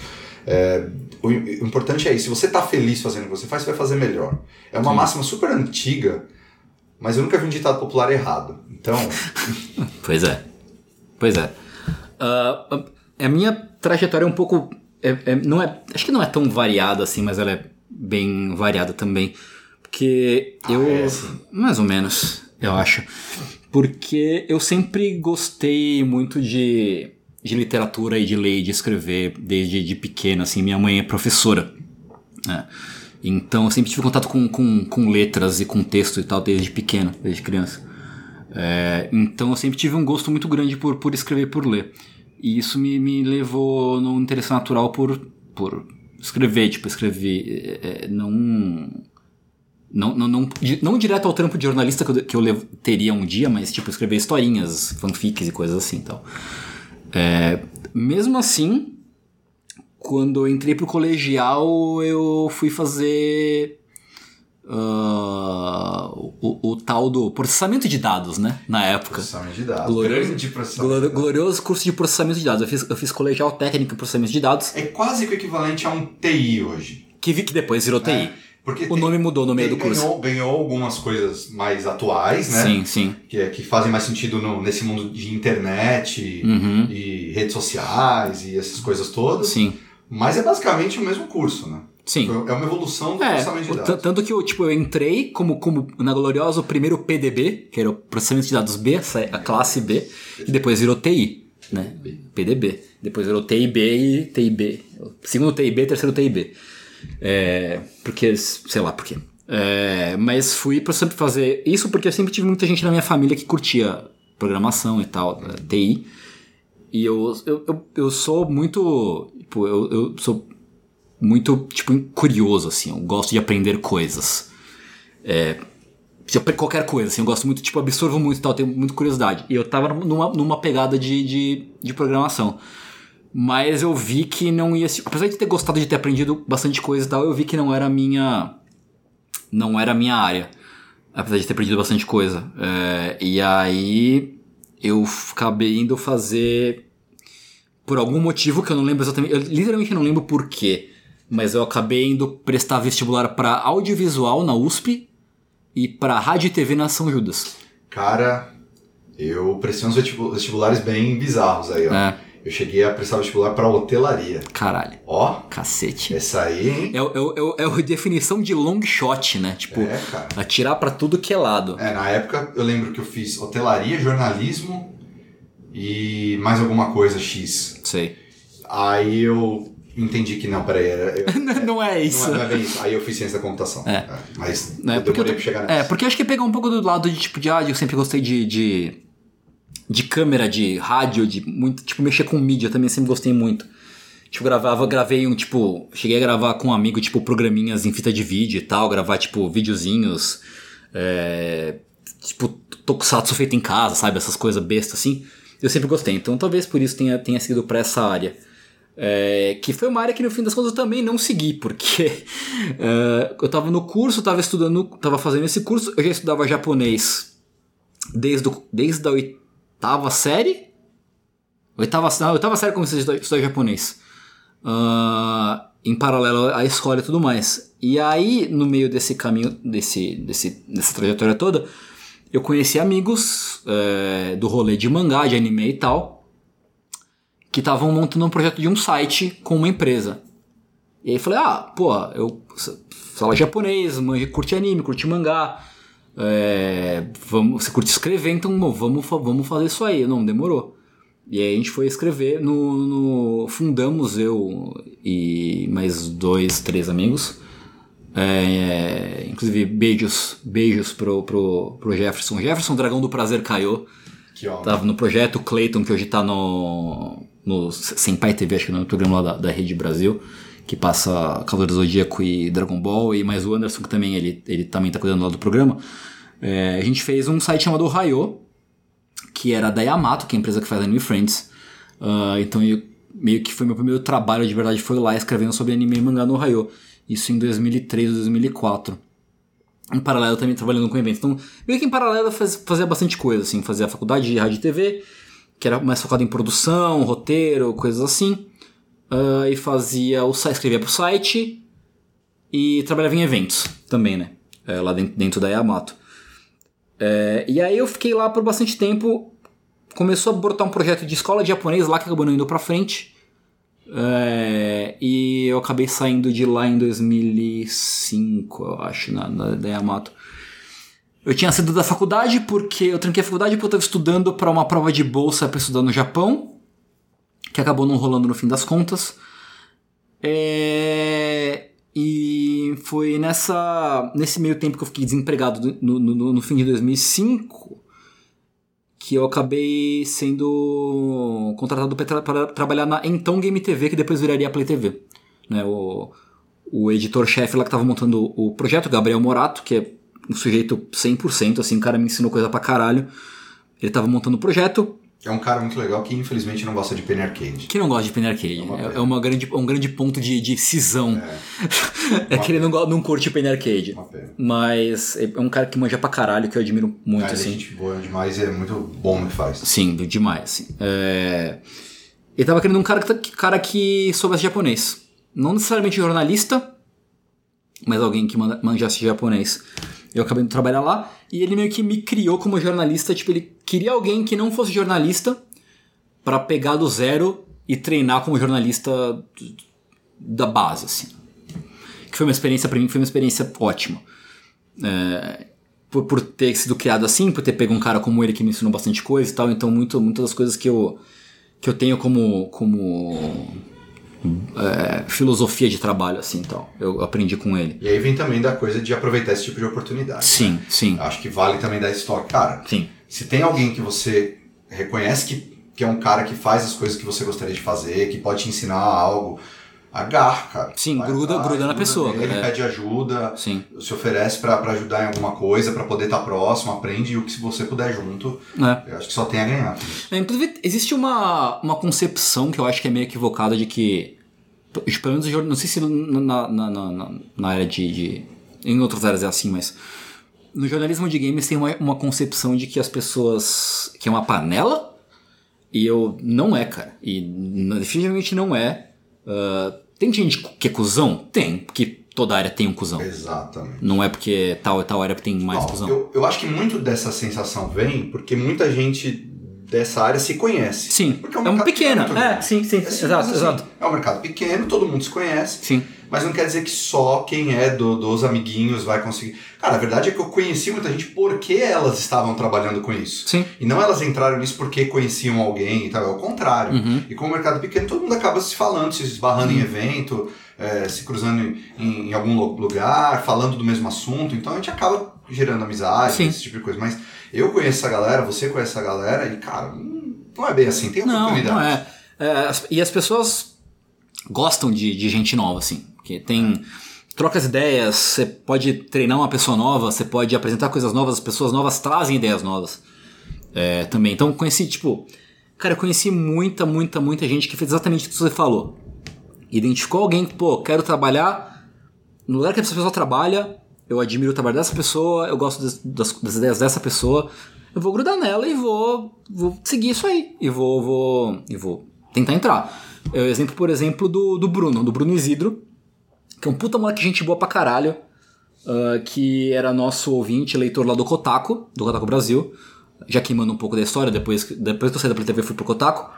É, o, o, importante é isso. Se você tá feliz fazendo o que você faz, você vai fazer melhor. É uma Sim. máxima super antiga, mas eu nunca vi um ditado popular errado. Então. [laughs] pois é. Pois é. Uh, a minha trajetória é um pouco é, é, não é, acho que não é tão variada assim, mas ela é bem variada também. Porque ah, eu. É assim. Mais ou menos, eu acho. Porque eu sempre gostei muito de, de literatura e de ler, de escrever, desde de pequeno, assim. Minha mãe é professora. Né? Então eu sempre tive contato com, com, com letras e com texto e tal, desde pequeno, desde criança. É, então eu sempre tive um gosto muito grande por, por escrever por ler. E isso me, me levou num interesse natural por, por escrever, tipo, escrever. É, é não, não, não, não, não direto ao trampo de jornalista que eu, que eu teria um dia, mas tipo, escrever historinhas, fanfics e coisas assim então. É, mesmo assim, quando eu entrei pro colegial, eu fui fazer uh, o, o, tal do processamento de dados, né? Na época. Processamento de dados. Glorioso, de processamento glorioso curso de processamento de dados. Eu fiz, eu fiz colegial técnico em processamento de dados. É quase que o equivalente a um TI hoje. Que, que depois virou TI. É. Porque o nome mudou no meio do curso. Ganhou, ganhou, algumas coisas mais atuais, né? Sim, sim. Que, é, que fazem mais sentido no, nesse mundo de internet uhum. e redes sociais e essas coisas todas. Sim. Mas é basicamente o mesmo curso, né? Sim. É uma evolução do é, processamento de dados. Tanto que eu, tipo, eu entrei como, como na Gloriosa o primeiro PDB, que era o processamento de dados B, a classe B, e depois virou TI, né? PDB. Depois virou TIB e TIB. Segundo TIB, terceiro TIB. É, porque, sei lá por quê. É, mas fui para sempre fazer isso porque eu sempre tive muita gente na minha família que curtia programação e tal, TI. E eu, eu, eu, eu sou muito. Tipo, eu, eu sou muito, tipo, curioso, assim. Eu gosto de aprender coisas. É, qualquer coisa, assim. Eu gosto muito, tipo, absorvo muito e tal, tenho muita curiosidade. E eu tava numa, numa pegada de, de, de programação. Mas eu vi que não ia... Apesar de ter gostado de ter aprendido bastante coisa e tal, eu vi que não era a minha... Não era a minha área. Apesar de ter aprendido bastante coisa. É, e aí eu acabei indo fazer... Por algum motivo que eu não lembro exatamente... Eu literalmente não lembro por quê mas eu acabei indo prestar vestibular para audiovisual na USP e para rádio e TV na São Judas. Cara, eu prestei uns vestibulares bem bizarros aí, ó. É. Eu cheguei a prestar vestibular para hotelaria. Caralho. Ó. Cacete. Essa aí, hein? É, é, é, é a [laughs] definição de long shot, né? Tipo, é, atirar para tudo que é lado. É, na época eu lembro que eu fiz hotelaria, jornalismo e mais alguma coisa X. Sei. Aí eu entendi que não, peraí, era, eu, [laughs] não é isso. Não é, não é, isso. Aí eu fiz ciência da computação. É. é mas é, eu demorei eu, pra chegar nessa. É, porque acho que pega um pouco do lado de tipo de ah, eu sempre gostei de, de, de câmera, de rádio, de muito, tipo, mexer com mídia também sempre gostei muito. Tipo, gravava, gravei um, tipo, cheguei a gravar com um amigo, tipo, programinhas em fita de vídeo e tal, gravar, tipo, videozinhos, é, tipo, tokusatsu feito em casa, sabe? Essas coisas bestas assim. Eu sempre gostei, então talvez por isso tenha, tenha sido pra essa área. É, que foi uma área que no fim das contas eu também não segui, porque uh, [laughs] eu estava no curso, estava estudando, estava fazendo esse curso, eu já estudava japonês desde, desde a oitava série. Oitava, não, oitava série comecei a estudar, estudar japonês. Uh, em paralelo à escola e tudo mais. E aí, no meio desse caminho, desse, desse, dessa trajetória toda, eu conheci amigos é, do rolê de mangá, de anime e tal que estavam montando um projeto de um site com uma empresa. E aí falei, ah, pô, eu falo japonês, curte anime, curte mangá. É, vamos, você curte escrever, então vamos, vamos fazer isso aí. Não, demorou. E aí a gente foi escrever no, no fundamos eu e mais dois, três amigos. É, inclusive beijos, beijos pro, pro, pro Jefferson. Jefferson Dragão do Prazer caiu. Que Tava no projeto Clayton, que hoje tá no, no Senpai TV, acho que no programa lá da, da Rede Brasil, que passa Cavaleiro Zodíaco e Dragon Ball, e mais o Anderson, que também ele, ele também tá cuidando lá do programa. É, a gente fez um site chamado Rayo, que era da Yamato, que é a empresa que faz Anime Friends. Uh, então eu, meio que foi meu primeiro trabalho de verdade, foi lá escrevendo sobre anime e mangá no Rayo. Isso em 2003 ou 2004. Em paralelo também trabalhando com eventos. Então, meio que em paralelo faz, fazia bastante coisa, assim. Fazia faculdade de rádio e TV, que era mais focado em produção, roteiro, coisas assim. Uh, e fazia o escrevia pro site e trabalhava em eventos também, né? É, lá dentro, dentro da Yamato. É, e aí eu fiquei lá por bastante tempo. Começou a brotar um projeto de escola de japonês lá que acabou não indo pra frente. É, e eu acabei saindo de lá em 2005, eu acho, na, na, da Yamato. Eu tinha saído da faculdade porque eu tranquei a faculdade porque eu estava estudando para uma prova de bolsa para estudar no Japão, que acabou não rolando no fim das contas. É, e foi nessa nesse meio tempo que eu fiquei desempregado no, no, no fim de 2005 que eu acabei sendo contratado para trabalhar na então Game TV, que depois viraria a Play TV. Né, o, o editor-chefe lá que estava montando o projeto, Gabriel Morato, que é um sujeito 100%, assim, o cara me ensinou coisa pra caralho. Ele estava montando o projeto, é um cara muito legal que infelizmente não gosta de Penny Arcade. Que não gosta de Penny Arcade. É, uma, é, é uma grande, um grande ponto de, de cisão. É, [laughs] é que ele não, não curte Penny Arcade. Mas é um cara que manja pra caralho, que eu admiro muito. É, assim. gente boa demais e é muito bom no que faz. Sim, demais. Assim. É... Ele tava querendo um cara que, cara que soubesse japonês. Não necessariamente jornalista, mas alguém que manjasse japonês. Eu acabei de trabalhar lá e ele meio que me criou como jornalista. Tipo, ele queria alguém que não fosse jornalista para pegar do zero e treinar como jornalista da base, assim. Que foi uma experiência para mim, foi uma experiência ótima. É, por, por ter sido criado assim, por ter pego um cara como ele que me ensinou bastante coisa e tal, então muito, muitas das coisas que eu, que eu tenho como, como é, filosofia de trabalho, assim, então. Eu aprendi com ele. E aí vem também da coisa de aproveitar esse tipo de oportunidade. Sim, né? sim. Acho que vale também dar história. Cara, sim. se tem alguém que você reconhece que, que é um cara que faz as coisas que você gostaria de fazer, que pode te ensinar algo, agarra, cara. Sim, vai gruda, gruda na pessoa. Ele é. pede ajuda, Sim. se oferece para ajudar em alguma coisa, para poder estar tá próximo, aprende e o que se você puder junto, é. eu acho que só tem a ganhar. É, inclusive, existe uma, uma concepção que eu acho que é meio equivocada de que, pelo menos, não sei se na, na, na, na área de, de, Em outras áreas é assim, mas. No jornalismo de games tem uma, uma concepção de que as pessoas. que é uma panela. E eu. Não é, cara. E definitivamente não é. Uh, tem gente que é cuzão? Tem, porque toda área tem um cuzão. Exatamente. Não é porque tal e tal área tem mais Não, cuzão. Eu, eu acho que muito dessa sensação vem porque muita gente dessa área se conhece. Sim. Porque é um, é um pequeno. É, sim, sim. É exato, assim, exato. É um mercado pequeno, todo mundo se conhece. Sim. Mas não quer dizer que só quem é do, dos amiguinhos vai conseguir. Cara, a verdade é que eu conheci muita gente porque elas estavam trabalhando com isso. Sim. E não elas entraram nisso porque conheciam alguém e tal. É o contrário. Uhum. E como o mercado pequeno, todo mundo acaba se falando, se esbarrando uhum. em evento, é, se cruzando em, em, algum lugar, falando do mesmo assunto. Então a gente acaba gerando amizade, Sim. esse tipo de coisa. Mas eu conheço essa galera, você conhece essa galera, e, cara, não é bem assim, tem oportunidade. Não, não é. é e as pessoas gostam de, de gente nova, assim. Porque tem. Trocas ideias, você pode treinar uma pessoa nova, você pode apresentar coisas novas, as pessoas novas trazem ideias novas é, também. Então conheci, tipo. Cara, eu conheci muita, muita, muita gente que fez exatamente o que você falou. Identificou alguém que, pô, quero trabalhar no lugar que essa pessoa trabalha, eu admiro o trabalho dessa pessoa, eu gosto das, das, das ideias dessa pessoa, eu vou grudar nela e vou, vou seguir isso aí. E vou, vou, e vou tentar entrar. É o exemplo, por exemplo, do, do Bruno, do Bruno Isidro, que é um puta moleque gente boa pra caralho, uh, que era nosso ouvinte, leitor lá do Kotaku, do Kotaku Brasil. Já queimando um pouco da história, depois, depois que eu saí da TV fui pro Kotaku.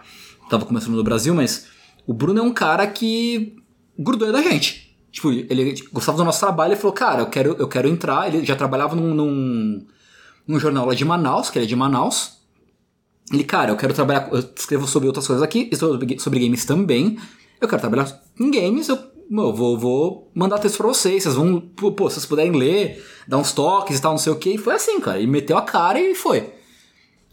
Tava começando no Brasil, mas o Bruno é um cara que grudou da gente. Tipo, ele gostava do nosso trabalho e falou, cara, eu quero, eu quero entrar. Ele já trabalhava num, num, num jornal lá de Manaus, que ele é de Manaus. Ele, cara, eu quero trabalhar. Eu escrevo sobre outras coisas aqui, sobre, sobre games também. Eu quero trabalhar em games, eu, eu vou, vou mandar texto pra vocês. Vocês vão, pô, se vocês puderem ler, dar uns toques e tal, não sei o que. E foi assim, cara. Ele meteu a cara e foi.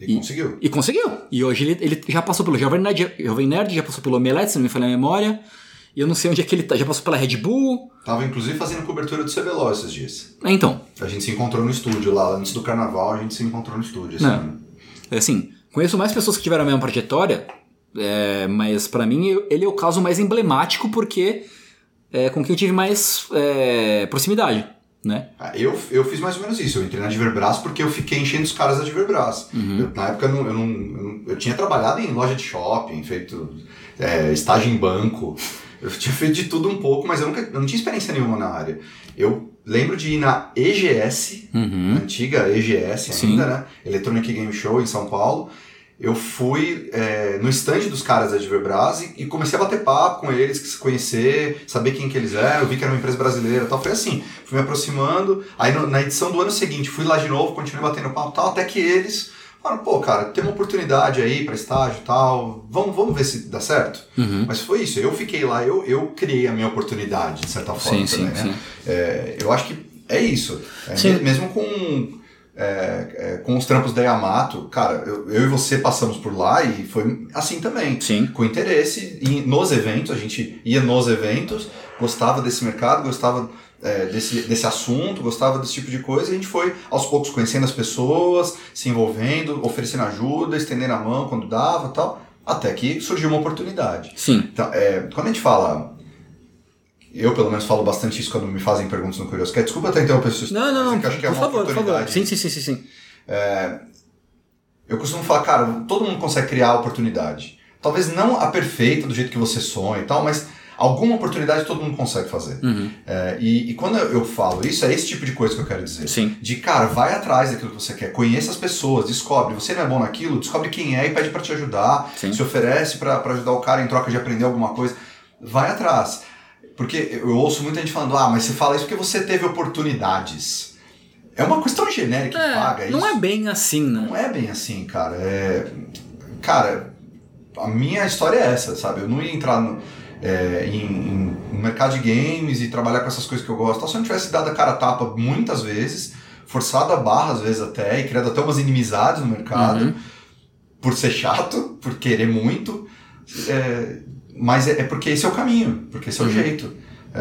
E, e conseguiu. E conseguiu. E hoje ele, ele já passou pelo Jovem Nerd, Jovem Nerd, já passou pelo Omelete, se não me falha a memória. E eu não sei onde é que ele tá. Já passou pela Red Bull. Tava inclusive fazendo cobertura do CBLOL esses dias. É, então. A gente se encontrou no estúdio lá, antes do carnaval, a gente se encontrou no estúdio. Assim. Não. É assim, conheço mais pessoas que tiveram a mesma trajetória, é, mas para mim ele é o caso mais emblemático porque é com quem eu tive mais é, proximidade. Né? Ah, eu, eu fiz mais ou menos isso. Eu entrei na Diverbras porque eu fiquei enchendo os caras da Diverbras. Uhum. Eu, na época eu, não, eu, não, eu, não, eu tinha trabalhado em loja de shopping, feito é, estágio em banco. Eu tinha feito de tudo um pouco, mas eu, nunca, eu não tinha experiência nenhuma na área. Eu lembro de ir na EGS, uhum. antiga EGS ainda, Sim. né? Electronic Game Show em São Paulo. Eu fui é, no stand dos caras da Diverbras e, e, comecei a bater papo com eles, se conhecer, saber quem que eles eram, eu vi que era uma empresa brasileira tal. Foi assim, fui me aproximando. Aí no, na edição do ano seguinte, fui lá de novo, continuei batendo papo tal, até que eles Falaram, pô, cara, tem uma oportunidade aí para estágio e tal, vamos, vamos ver se dá certo. Uhum. Mas foi isso, eu fiquei lá, eu, eu criei a minha oportunidade, de certa forma. Sim, também, sim, né? sim. É, eu acho que é isso. É. Mesmo com, é, é, com os trampos da Yamato, cara, eu, eu, e você passamos por lá e foi assim também. Sim. Com interesse em, nos eventos, a gente ia nos eventos, gostava desse mercado, gostava é, desse, desse assunto, gostava desse tipo de coisa, e a gente foi aos poucos conhecendo as pessoas, se envolvendo, oferecendo ajuda, estendendo a mão quando dava tal, até que surgiu uma oportunidade. Sim. Então, é, quando a gente fala. Eu, pelo menos, falo bastante isso quando me fazem perguntas no Curioscat. Desculpa até interromper sua Não, não, não. Que acho que é uma favor. Por favor. Sim, sim, sim, sim. sim. É, eu costumo falar, cara, todo mundo consegue criar oportunidade. Talvez não a perfeita, do jeito que você sonha e tal, mas alguma oportunidade todo mundo consegue fazer. Uhum. É, e, e, quando eu falo isso, é esse tipo de coisa que eu quero dizer. Sim. De, cara, vai atrás daquilo que você quer, conheça as pessoas, descobre. Você não é bom naquilo, descobre quem é e pede para te ajudar, Sim. se oferece para ajudar o cara em troca de aprender alguma coisa. Vai atrás. Porque eu ouço muita gente falando, ah, mas você fala isso porque você teve oportunidades. É uma questão genérica que é, paga isso. Não é bem assim, né? Não é bem assim, cara. É... Cara, a minha história é essa, sabe? Eu não ia entrar no é, em, em, mercado de games e trabalhar com essas coisas que eu gosto. Se eu não tivesse dado a cara a tapa muitas vezes, forçado a barra às vezes até, e criado até umas inimizades no mercado, uhum. por ser chato, por querer muito, é, mas é, é, porque esse é o caminho, porque esse é o uhum. jeito. É,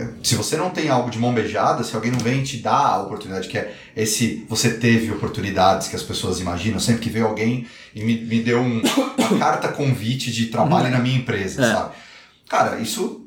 é, se você não tem algo de mão beijada, se alguém não vem te dar a oportunidade, que é esse você teve oportunidades que as pessoas imaginam, sempre que veio alguém e me, me deu um, uma [coughs] carta convite de trabalho uhum. na minha empresa, é. sabe? Cara, isso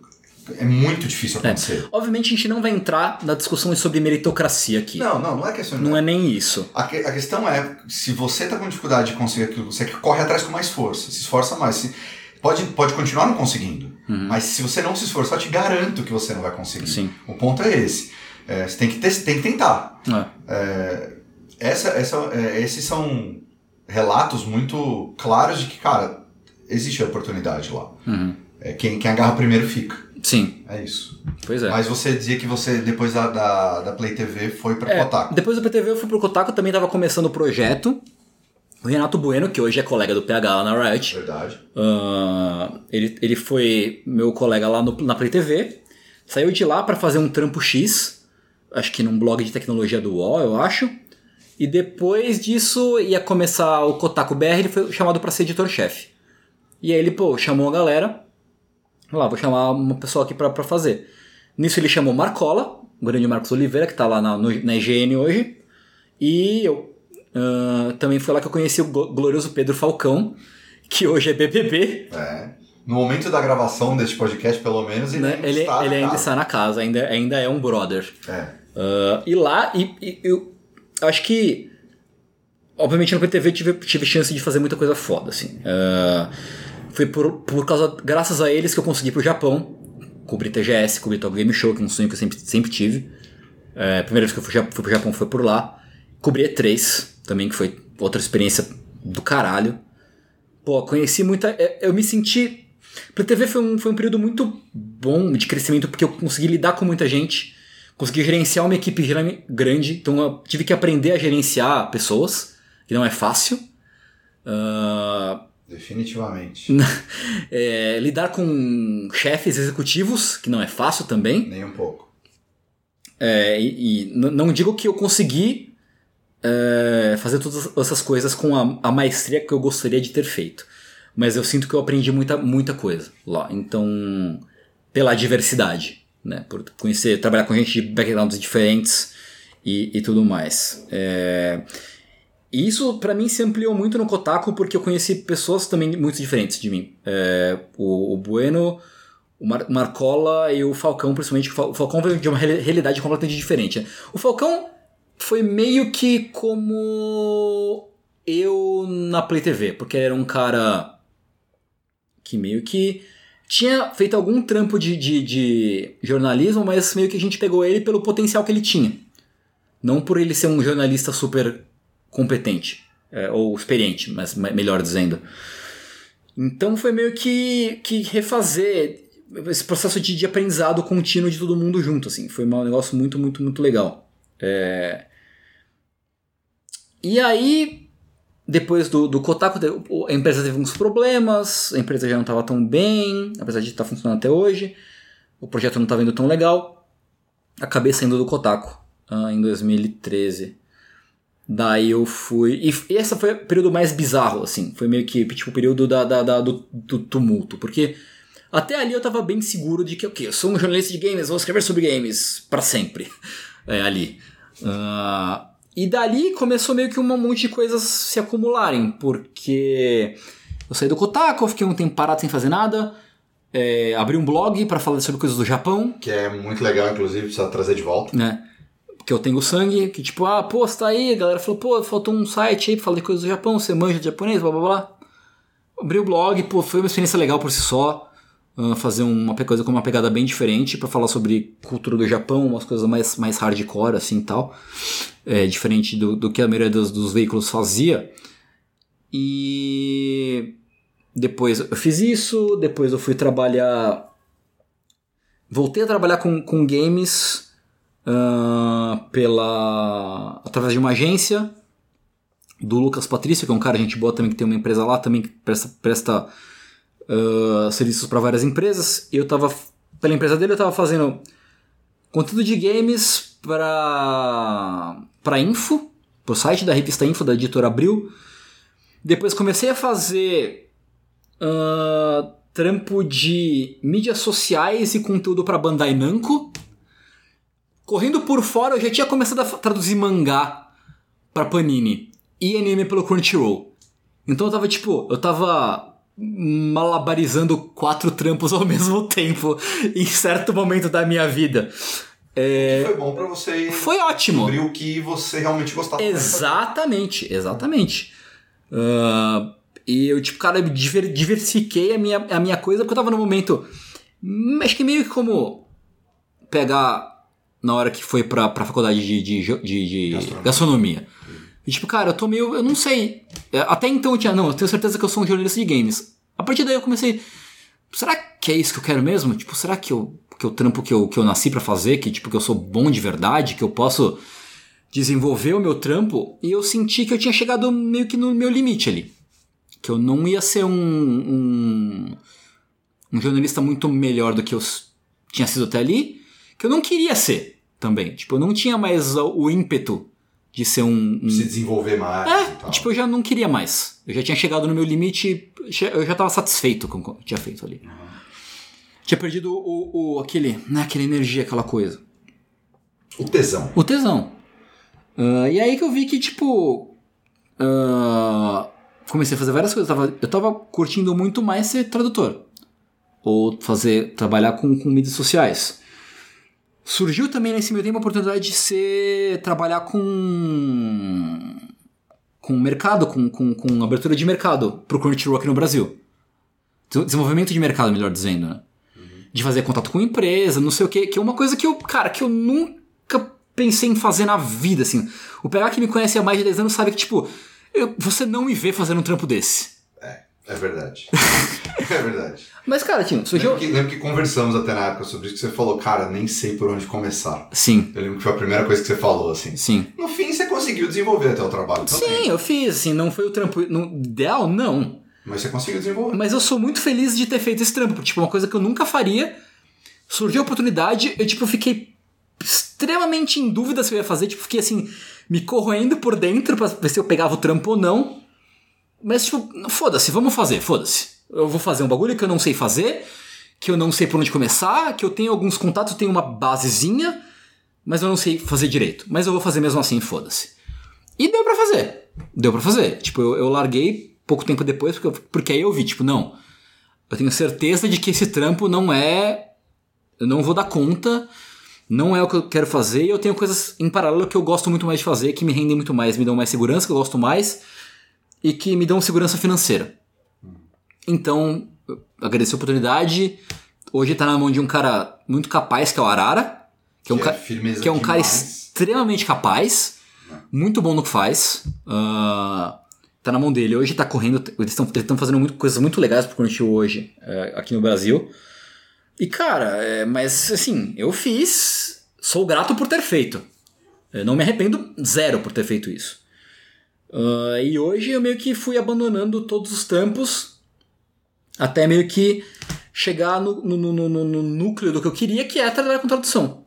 é muito difícil é. acontecer. É. Obviamente a gente não vai entrar na discussão sobre meritocracia aqui. Não, não, não é questão. Não é nem isso. A, que, a questão é, se você está com dificuldade de conseguir aquilo você quer, corre atrás com mais força, se esforça mais. Se, pode, pode continuar não conseguindo, uhum. mas se você não se esforçar, eu te garanto que você não vai conseguir. Sim. O ponto é esse. É, você tem que, ter, tem que tentar. É. é essa, essa, é, esses são relatos muito claros de que, cara, existe a oportunidade lá. Uhum. É, quem, quem agarra primeiro fica. Sim. É isso. Pois é. Mas você dizia que você, depois da, da, da Play TV, foi pra é, Kotaku. Depois da Play TV eu fui pro Kotaku, também tava começando o projeto. O Renato Bueno, que hoje é colega do PH lá na Riot. Verdade. Uh, ele, ele foi meu colega lá no, na Play TV. Saiu de lá para fazer um trampo X. Acho que num blog de tecnologia do UOL, eu acho. E depois disso ia começar o Kotaku BR, ele foi chamado para ser editor-chefe. E aí ele, pô, chamou a galera lá, vou chamar uma pessoa aqui para fazer. Nisso ele chamou Marcola, o grande Marcos Oliveira, que tá lá na, no, na IGN hoje. E eu uh, também foi lá que eu conheci o glorioso Pedro Falcão, que hoje é BBB. É. No momento da gravação deste podcast, pelo menos, ele, né? ele, está, ele ainda está na casa, ainda, ainda é um brother. É. Uh, e lá, e, e, eu acho que. Obviamente no PTV tive, tive chance de fazer muita coisa foda, assim. Uh, foi por, por causa, graças a eles que eu consegui ir pro Japão, cobrir TGS, cobrir Tokyo Game Show, que é um sonho que eu sempre, sempre tive. É, a primeira vez que eu fui, fui pro Japão foi por lá. Cobri E3 também, que foi outra experiência do caralho. Pô, conheci muita. É, eu me senti. Pra TV foi um, foi um período muito bom de crescimento porque eu consegui lidar com muita gente, consegui gerenciar uma equipe grande, então eu tive que aprender a gerenciar pessoas, que não é fácil. Uh, Definitivamente. [laughs] é, lidar com chefes executivos, que não é fácil também. Nem um pouco. É, e, e não digo que eu consegui é, fazer todas essas coisas com a, a, maestria que eu gostaria de ter feito. Mas eu sinto que eu aprendi muita, muita coisa lá. Então, pela diversidade, né? Por conhecer, trabalhar com gente de backgrounds diferentes e, e tudo mais. É, e isso para mim se ampliou muito no Kotaku porque eu conheci pessoas também muito diferentes de mim. É, o, o, Bueno, o Mar Marcola e o Falcão, principalmente. O Falcão veio de uma realidade completamente diferente. Né? O Falcão foi meio que como eu na Play TV, porque era um cara que meio que tinha feito algum trampo de, de, de jornalismo, mas meio que a gente pegou ele pelo potencial que ele tinha. Não por ele ser um jornalista super competente, é, ou experiente, mas melhor dizendo. Então foi meio que, que refazer esse processo de, de aprendizado contínuo de todo mundo junto, assim. Foi um negócio muito, muito, muito legal. É... E aí, depois do, do Kotaku, a empresa teve uns problemas, a empresa já não estava tão bem, apesar de estar tá funcionando até hoje, o projeto não estava indo tão legal. Acabei saindo do Kotaku uh, em 2013. Daí eu fui. E esse foi o período mais bizarro, assim. Foi meio que tipo o período da, da, da do, do, tumulto. Porque até ali eu tava bem seguro de que, ok, eu sou um jornalista de games, vou escrever sobre games para sempre. [laughs] É, ali. Uh, e dali começou meio que um monte de coisas se acumularem. Porque eu saí do Kotaku, fiquei um tempo parado sem fazer nada. É, abri um blog para falar sobre coisas do Japão. Que é muito legal, inclusive, precisa trazer de volta. Né? que eu tenho sangue, que tipo, ah, pô, você tá aí, a galera falou, pô, faltou um site aí pra falar de coisas do Japão, você manja de japonês, blá blá blá. Abri o blog, pô, foi uma experiência legal por si só, uh, fazer uma coisa com uma pegada bem diferente para falar sobre cultura do Japão, umas coisas mais, mais hardcore assim tal, é, diferente do, do que a maioria dos, dos veículos fazia. E depois eu fiz isso, depois eu fui trabalhar. Voltei a trabalhar com, com games uh, pela através de uma agência do Lucas Patrício, que é um cara gente boa também que tem uma empresa lá, também que presta, presta uh, serviços para várias empresas. Eu tava pela empresa dele eu tava fazendo conteúdo de games para para Info, pro site da revista Info da editora Abril. Depois comecei a fazer uh, trampo de mídias sociais e conteúdo para Bandai Namco. Correndo por fora, eu já tinha começado a traduzir mangá pra Panini e anime pelo Crunchyroll. Então eu tava tipo, eu tava malabarizando quatro trampos ao [laughs] mesmo tempo em certo momento da minha vida. É... Foi bom para você. Foi ótimo. Descobrir o que você realmente gostava. Exatamente, exatamente. Uh, e eu, tipo, cara, diversifiquei a minha, a minha coisa porque eu tava no momento. Hum, acho que meio que como pegar na hora que foi pra, pra faculdade de, de, de, de gastronomia. gastronomia. E tipo, cara, eu tô meio. Eu não sei. É, até então eu tinha. Não, eu tenho certeza que eu sou um jornalista de games. A partir daí eu comecei. Será que é isso que eu quero mesmo? Tipo, será que eu, que eu trampo que eu, que eu nasci para fazer? Que, tipo, que eu sou bom de verdade? Que eu posso desenvolver o meu trampo? E eu senti que eu tinha chegado meio que no meu limite ali. Que eu não ia ser um, um, um jornalista muito melhor do que eu tinha sido até ali que eu não queria ser também. Tipo, eu não tinha mais o ímpeto de ser um. um... Se desenvolver mais. É, tipo, eu já não queria mais. Eu já tinha chegado no meu limite, eu já estava satisfeito com o que eu tinha feito ali. Uhum. Tinha perdido o, o, aquele, né, aquela energia, aquela coisa. O tesão. O tesão. Uh, e aí que eu vi que, tipo. Uh, comecei a fazer várias coisas. Eu tava, eu tava curtindo muito mais ser tradutor. Ou fazer. trabalhar com, com mídias sociais. Surgiu também nesse meio tempo a oportunidade de ser trabalhar com com mercado, com, com, com abertura de mercado pro Crunchyroll aqui no Brasil. Desenvolvimento de mercado, melhor dizendo, né? Uhum. De fazer contato com empresa, não sei o que, que é uma coisa que eu, cara, que eu nunca pensei em fazer na vida, assim. O PH que me conhece há mais de 10 anos sabe que, tipo, eu, você não me vê fazendo um trampo desse. É, verdade. [laughs] É verdade. Mas, cara, Tim, surgiu. Lembro que, lembro que conversamos até na época sobre isso que você falou, cara, nem sei por onde começar. Sim. Eu lembro que foi a primeira coisa que você falou, assim. Sim. No fim, você conseguiu desenvolver até o trabalho também. Sim, eu fiz, assim, não foi o trampo no ideal, não. Mas você conseguiu desenvolver. Mas eu sou muito feliz de ter feito esse trampo, porque, tipo, uma coisa que eu nunca faria. Surgiu a oportunidade, eu, tipo, fiquei extremamente em dúvida se eu ia fazer, tipo, fiquei assim, me corroendo por dentro pra ver se eu pegava o trampo ou não. Mas, tipo, foda-se, vamos fazer, foda-se. Eu vou fazer um bagulho que eu não sei fazer, que eu não sei por onde começar, que eu tenho alguns contatos, tenho uma basezinha, mas eu não sei fazer direito. Mas eu vou fazer mesmo assim, foda-se. E deu pra fazer. Deu pra fazer. Tipo, eu, eu larguei pouco tempo depois, porque, porque aí eu vi, tipo, não. Eu tenho certeza de que esse trampo não é. Eu não vou dar conta, não é o que eu quero fazer, e eu tenho coisas em paralelo que eu gosto muito mais de fazer, que me rendem muito mais, me dão mais segurança, que eu gosto mais, e que me dão segurança financeira. Então, agradecer a oportunidade. Hoje tá na mão de um cara muito capaz, que é o Arara. Que é um, Que é ca- firmeza que é um cara extremamente capaz. Muito bom no que faz. Ah, tá na mão dele. Hoje tá correndo. Eles estão fazendo muito, coisas muito legais pro Crunchyroll hoje, eh, aqui no Brasil. E, cara, é, mas assim, eu fiz. Sou grato por ter feito. Eu não me arrependo zero por ter feito isso. Ah, e hoje eu meio que fui abandonando todos os trampos até meio que chegar no, no, no, no- núcleo do que eu queria, que é trabalhar com tradução.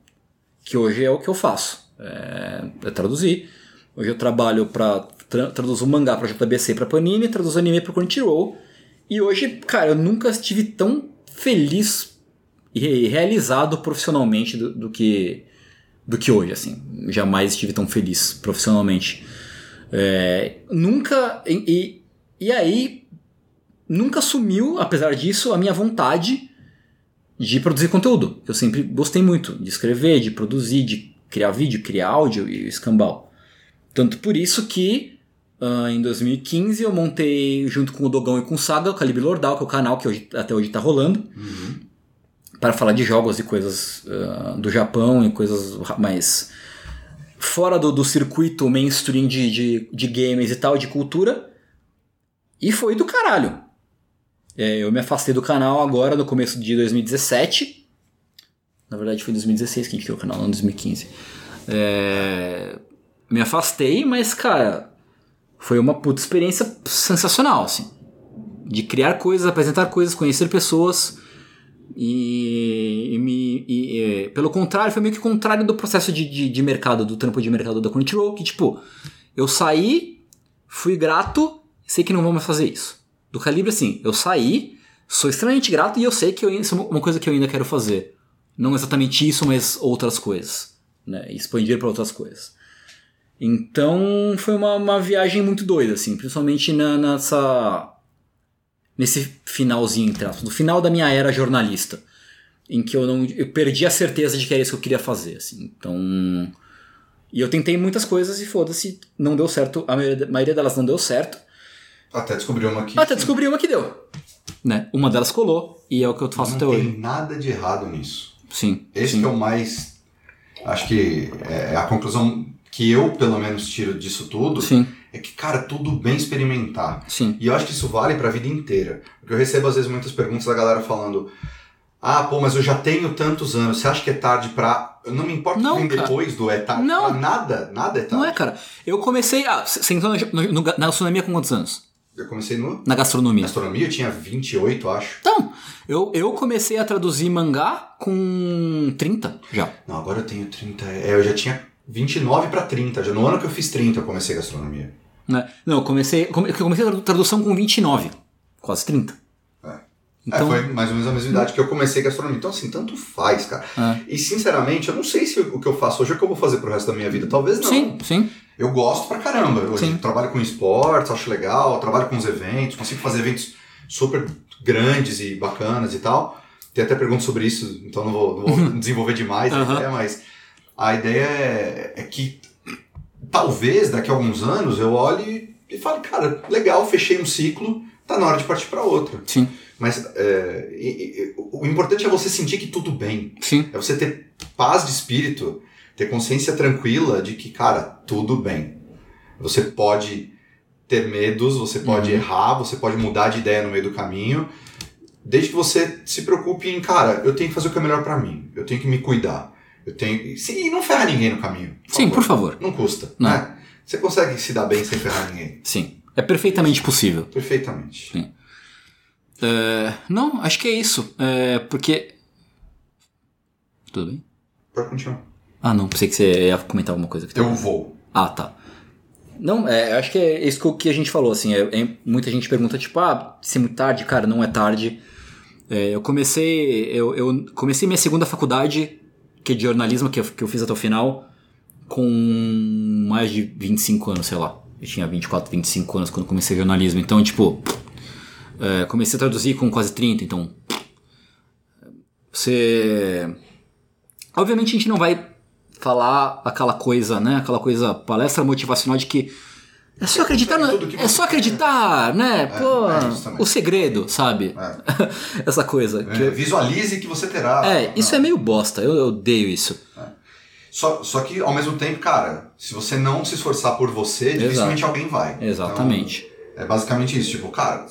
Que hoje é o que eu faço. É, é traduzir. Hoje eu trabalho para tra traduzir mangá pra JBC pra Panini, traduzo anime pro Crunchyroll. E hoje, cara, eu nunca estive tão feliz e realizado profissionalmente do, do que do que hoje, assim. Jamais estive tão feliz profissionalmente. É, nunca. E, e, e aí, nunca sumiu, apesar disso, a minha vontade de produzir conteúdo. Eu sempre gostei muito de escrever, de produzir, de criar vídeo, criar áudio e escambau. Tanto por isso que ah, em 2015 eu montei, junto com o Dogão e com o Saga, o Calibre Lordal, que é o canal que hoje- até hoje está rolando, para falar de jogos e coisas ah, do Japão e coisas mais fora do, do circuito mainstream de, de, de games e tal, de cultura. E foi do caralho. É, eu me afastei do canal agora no começo de 2017. Na verdade foi 2016 que a gente criou o canal, não 2015. É, me afastei, mas cara, foi uma puta experiência sensacional, assim. De criar coisas, apresentar coisas, conhecer pessoas. E, e me. e, é, pelo contrário, foi meio que contrário do processo de, de, de mercado, do trampo de mercado da Crunchyroll, que tipo, eu saí, fui grato, sei que não vou mais fazer isso. Do calibre assim, eu saí, sou extremamente grato e eu sei que eu, isso é uma coisa que eu ainda quero fazer. Não exatamente isso, mas outras coisas. Né? Expandir para outras coisas. Então foi uma, uma viagem muito doida, assim, principalmente na, nessa. Nesse finalzinho, entre aspas, no final da minha era jornalista. Em que eu não. Eu perdi a certeza de que era isso que eu queria fazer, assim. Então. E eu tentei muitas coisas e foda-se, não deu certo. A maioria, a maioria delas não deu certo. Até descobri uma aqui. Até descobri uma que deu. Né? Uma delas colou, e é o que eu faço Não até tem hoje. nada de errado nisso. Sim. Esse sim. que é o mais. Acho que é a conclusão que eu, pelo menos, tiro disso tudo Sim, é que, cara, tudo bem experimentar. sim. E eu acho que isso vale pra vida inteira. Porque eu recebo, às vezes, muitas perguntas da galera falando. Ah, pô, mas eu já tenho tantos anos. Você acha que é tarde pra. Eu não me importo Não, o que vem cara. depois do é tarde Não. pra nada. Nada é tarde. Não é, cara. Eu comecei. Ah, você entrou na, no- na gastronomia com quantos anos? Eu comecei no. Na gastronomia. Gastronomia, eu tinha 28, acho. Então, eu, eu comecei a traduzir mangá com 30 já. Não, agora eu tenho 30. É, eu já tinha 29 pra 30. Já no ano que eu fiz 30 eu comecei gastronomia. Né? Não, eu comecei, come- eu comecei a tradu- tradução com 29. Quase 30. É. Então, É, foi mais ou menos a mesma idade que eu comecei gastronomia. Então, assim, tanto faz, cara. É. E, sinceramente, eu não sei se o que eu faço hoje é o que eu vou fazer pro resto da minha vida. Talvez não. sim, sim. Eu gosto pra caramba. Hoje Sim. trabalho com esportes, acho legal. Trabalho com os eventos. Consigo fazer eventos super grandes e bacanas e tal. Tem até perguntas sobre isso, então não vou, não vou desenvolver demais a Aham. ideia, mas a ideia é, é que talvez daqui a alguns anos eu olhe e fale, cara, legal, fechei um ciclo, tá na hora de partir pra outra. Sim, Mas é, e- e- o importante é você sentir que tudo bem. sim. É você ter paz de espírito, ter consciência tranquila de que, cara, tudo bem. Você pode ter medos, você pode Uhum. errar, você pode mudar de ideia no meio do caminho. Desde que você se preocupe em, cara, eu tenho que fazer o que é melhor para mim. Eu tenho que me cuidar. Eu tenho. Sim, e não ferra ninguém no caminho. Por Sim, favor. por favor. Não custa. Não. Né? Você consegue se dar bem sem ferrar ninguém. Sim. É perfeitamente possível. Perfeitamente. Sim. É, não, acho que é isso. É, porque. Tudo bem? Pode continuar. Ah, não, pensei que você ia comentar alguma coisa. Que eu vou. Ah, tá. Não, é, acho que é isso que a gente falou, assim, é, é, muita gente pergunta, tipo, ah, se é muito tarde, cara, não é tarde. É, eu comecei, eu, eu, comecei minha segunda faculdade, que é de jornalismo, que eu, que eu fiz até o final, com mais de 25 anos, sei lá. Eu tinha 24, 25 anos quando comecei jornalismo, então, tipo, é, comecei a traduzir com quase 30, então... Você... Obviamente a gente não vai falar aquela coisa, né? Aquela coisa, palestra motivacional de que é só acreditar, no, é só acreditar, né? É, Pô, é o segredo, sabe? É. [laughs] Essa coisa. É, que visualize que você terá. É, isso não. é meio bosta, eu, eu odeio isso. É. Só, só que, ao mesmo tempo, cara, se você não se esforçar por você, dificilmente Exato. alguém vai. Exatamente. Então, é basicamente isso. Tipo, cara,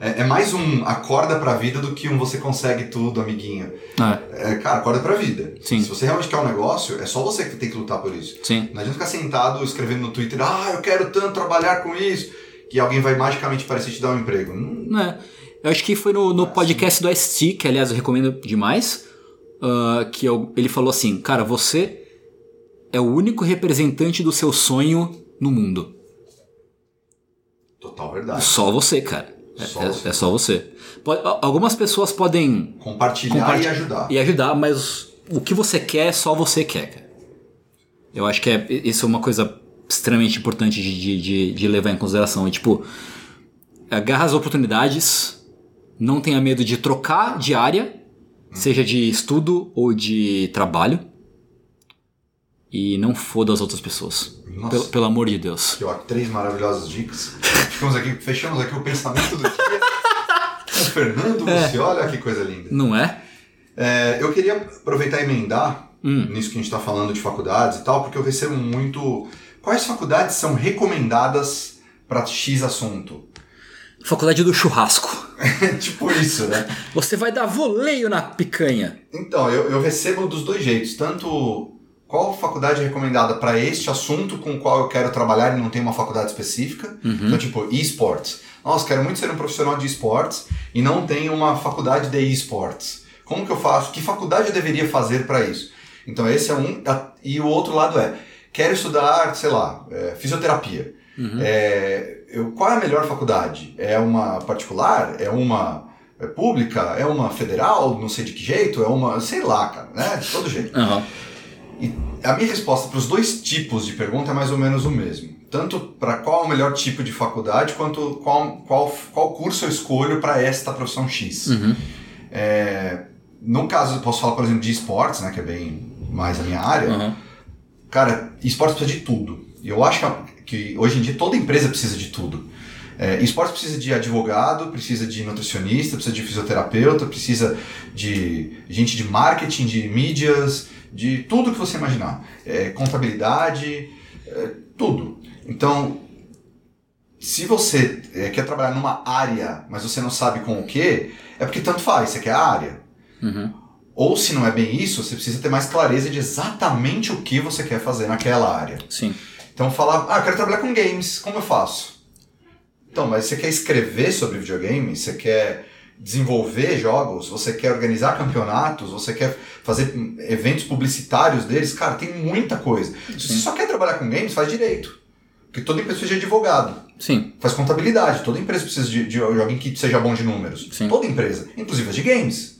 é, é, mais um acorda pra vida do que um você consegue tudo, amiguinho. É. é cara, acorda pra vida. Sim. Se você realmente quer um negócio, é só você que tem que lutar por isso. Sim. Não adianta ficar sentado escrevendo no Twitter, ah, eu quero tanto trabalhar com isso, que alguém vai magicamente parecer te dar um emprego. Não é. Eu acho que foi no, no podcast do ST, que aliás eu recomendo demais, uh, que eu, ele falou assim, cara, você é o único representante do seu sonho no mundo. Total verdade. Só você, cara. É, só é, você. é, só você. Pode, algumas pessoas podem compartilhar, e ajudar. E ajudar, mas o que você quer, só você quer. Eu acho que é, isso é uma coisa extremamente importante de, de, de levar em consideração. É tipo, agarra as oportunidades, não tenha medo de trocar de área, hum. seja de estudo ou de trabalho. E não foda as outras pessoas. Pelo, pelo, amor de Deus. Aqui, ó, três maravilhosas dicas. Ficamos aqui, fechamos aqui o pensamento do dia. [laughs] o Fernando é. Você, olha que coisa linda. Não é? é eu queria aproveitar e emendar hum. nisso que a gente está falando de faculdades e tal, porque eu recebo muito. Quais faculdades são recomendadas para X assunto? Faculdade do churrasco. [laughs] tipo isso, né? Você vai dar voleio na picanha. Então, eu, eu recebo dos dois jeitos. Tanto qual faculdade é recomendada para este assunto com o qual eu quero trabalhar e não tem uma faculdade específica. Uhum. Então, tipo, esports. Nossa, quero muito ser um profissional de esportes e não tenho uma faculdade de esportes. Como que eu faço? Que faculdade eu deveria fazer para isso? Então, esse é um. E o outro lado é: quero estudar, sei lá, é, fisioterapia. Uhum. É, eu, qual é a melhor faculdade? É uma particular? É uma é pública? É uma federal? Não sei de que jeito? É uma. sei lá, cara, né? De todo jeito. Uhum. A minha resposta para os dois tipos de pergunta é mais ou menos o mesmo. Tanto para qual é o melhor tipo de faculdade, quanto qual, qual, qual curso eu escolho para esta profissão X. Uhum. É, no caso, eu posso falar, por exemplo, de esportes, né, que é bem mais a minha área. Uhum. Cara, esportes precisa de tudo. E eu acho que, que hoje em dia toda empresa precisa de tudo. É, esportes precisa de advogado, precisa de nutricionista, precisa de fisioterapeuta, precisa de gente de marketing, de mídias, de tudo que você imaginar. É, contabilidade, é, tudo. Então, se você é, quer trabalhar numa área, mas você não sabe com o que, é porque tanto faz, você quer a área. Uhum. Ou se não é bem isso, você precisa ter mais clareza de exatamente o que você quer fazer naquela área. Sim. Então falar, ah, eu quero trabalhar com games, como eu faço? Então, mas você quer escrever sobre videogame? Você quer desenvolver jogos, você quer organizar campeonatos, você quer fazer eventos publicitários deles, cara, tem muita coisa. Sim. Se você só quer trabalhar com games, faz direito. Porque toda empresa precisa de advogado. Sim. Faz contabilidade. Toda empresa precisa de, de alguém que seja bom de números. Sim. Toda empresa. Inclusive as de games.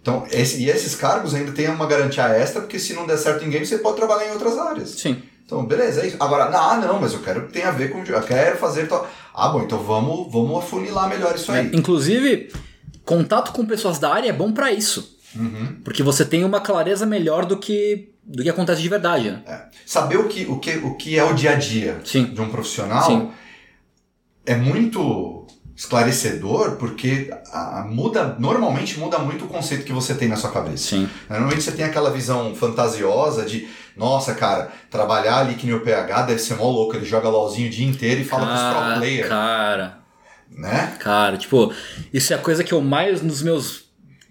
Então, esse, e esses cargos ainda têm uma garantia extra, porque se não der certo em games, você pode trabalhar em outras áreas. Sim. Então, beleza, é isso. Agora, ah, não, mas eu quero que tenha a ver com. Eu quero fazer. Ah, bom, então vamos, vamos afunilar melhor isso aí. É, inclusive, contato com pessoas da área é bom para isso. Uhum. Porque você tem uma clareza melhor do que do que acontece de verdade. Né? É. Saber o que, o, que, o que é o dia a dia Sim. de um profissional Sim. é muito esclarecedor porque a, muda normalmente muda muito o conceito que você tem na sua cabeça. Sim. Normalmente você tem aquela visão fantasiosa de nossa, cara, trabalhar ali que no PH deve ser mó louco, ele joga LOLzinho o dia inteiro e fala cara, com os pro player. Cara. Né? Cara, tipo, isso é a coisa que eu mais, nos meus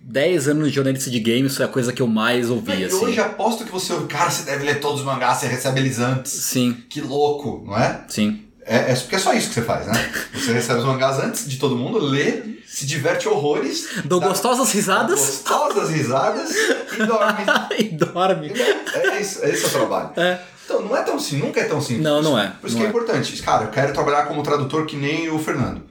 10 anos de jornalista de games, isso é a coisa que eu mais ouvi, E assim. hoje aposto que você ouve, cara, você deve ler todos os mangás, você recebe eles antes. Sim, Que louco, não é? sim. É, é porque é só isso que você faz, né? [laughs] Você recebe os mangás antes de todo mundo, lê, se diverte horrores, Dou dá gostosas risadas gostosas risadas e dorme. [laughs] e dorme. É isso, é esse o trabalho. É. Então, não é tão simples, nunca é tão simples. Não, não é, Por isso não que é, é. importante. Cara, eu quero trabalhar como tradutor que nem o Fernando.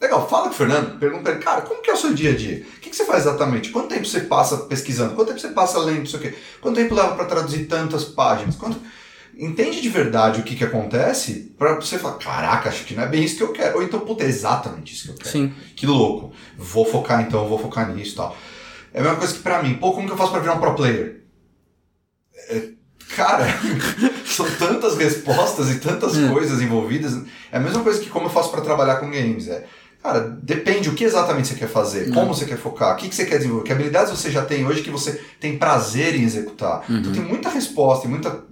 Legal, fala com o Fernando, pergunta pra ele, cara, como que é o seu dia a dia? O que, que você faz exatamente? Quanto tempo você passa pesquisando? Quanto tempo você passa lendo isso aqui? Quanto tempo leva pra traduzir tantas páginas? Quanto... Entende de verdade o que, que acontece pra você falar, caraca, acho que não é bem isso que eu quero. Ou então, puta, é exatamente isso que eu quero. Sim. Que louco. Vou focar então, vou focar nisso e tal. É a mesma coisa que pra mim, pô, como que eu faço pra virar um pro player? É, cara, [laughs] são tantas respostas e tantas É. coisas envolvidas. É a mesma coisa que como eu faço pra trabalhar com games. É, cara, depende o que exatamente você quer fazer, Hum. como você quer focar, o que, que você quer desenvolver, que habilidades você já tem hoje que você tem prazer em executar. Uhum. Então tem muita resposta e muita.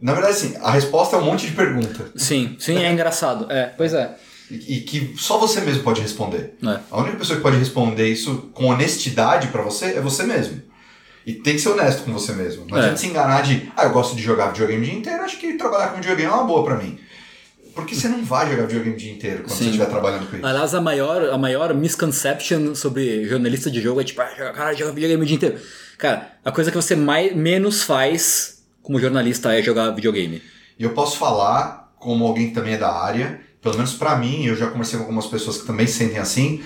Na verdade, assim, a resposta é um monte de pergunta. Sim, sim, é engraçado. É, pois é. E, e que só você mesmo pode responder. É. A única pessoa que pode responder isso com honestidade pra você é você mesmo. E tem que ser honesto com você mesmo. Não É. adianta se enganar de, ah, eu gosto de jogar videogame o dia inteiro, acho que trabalhar com videogame é uma boa pra mim. Porque você não vai jogar videogame o dia inteiro quando Sim. você estiver trabalhando com isso. Aliás, a maior, a maior misconception sobre jornalista de jogo é tipo, ah, cara, joga videogame o dia inteiro. Cara, a coisa que você mais, menos faz como jornalista é jogar videogame. E eu posso falar, como alguém que também é da área, pelo menos pra mim, eu já conversei com algumas pessoas que também se sentem assim,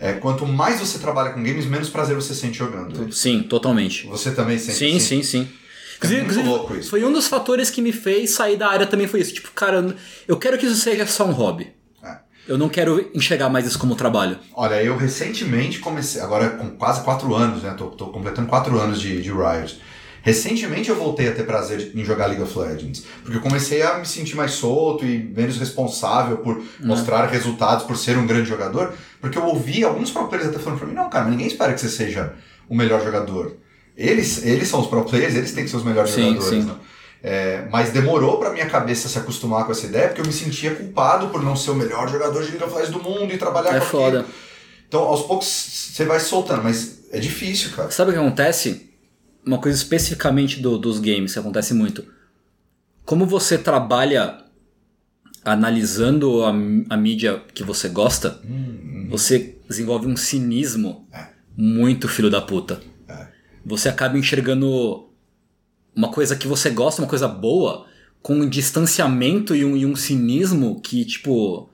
é, quanto mais você trabalha com games, menos prazer você sente jogando. Sim, totalmente. Você também sente Sim, assim? sim, sim. É Inclusive, inclusive, louco isso. foi um dos fatores que me fez sair da área também foi isso. Tipo, cara, eu quero que isso seja só um hobby. É. Eu não quero enxergar mais isso como trabalho. Olha, eu recentemente comecei, agora com quase quatro anos, né? Tô, tô completando quatro anos de, de Riot. Recentemente eu voltei a ter prazer em jogar League of Legends. Porque eu comecei a me sentir mais solto e menos responsável por mostrar resultados, por ser um grande jogador. Porque eu ouvi alguns pro players até falando pra mim, não, cara, mas ninguém espera que você seja o melhor jogador. Eles, eles são os pro players, eles têm que ser os melhores Sim, jogadores, sim. né? É, mas demorou pra minha cabeça se acostumar com essa ideia, porque eu me sentia culpado por não ser o melhor jogador de League of Legends do mundo e trabalhar É com foda. aquilo. Então, aos poucos, você vai soltando, mas é difícil, cara. Sabe o que acontece? Uma coisa especificamente do- dos games que acontece muito. Como você trabalha analisando a, a mídia que você gosta, você desenvolve um cinismo É. muito filho da puta. É. Você acaba enxergando uma coisa que você gosta, uma coisa boa, com um distanciamento e um, e um cinismo que, tipo.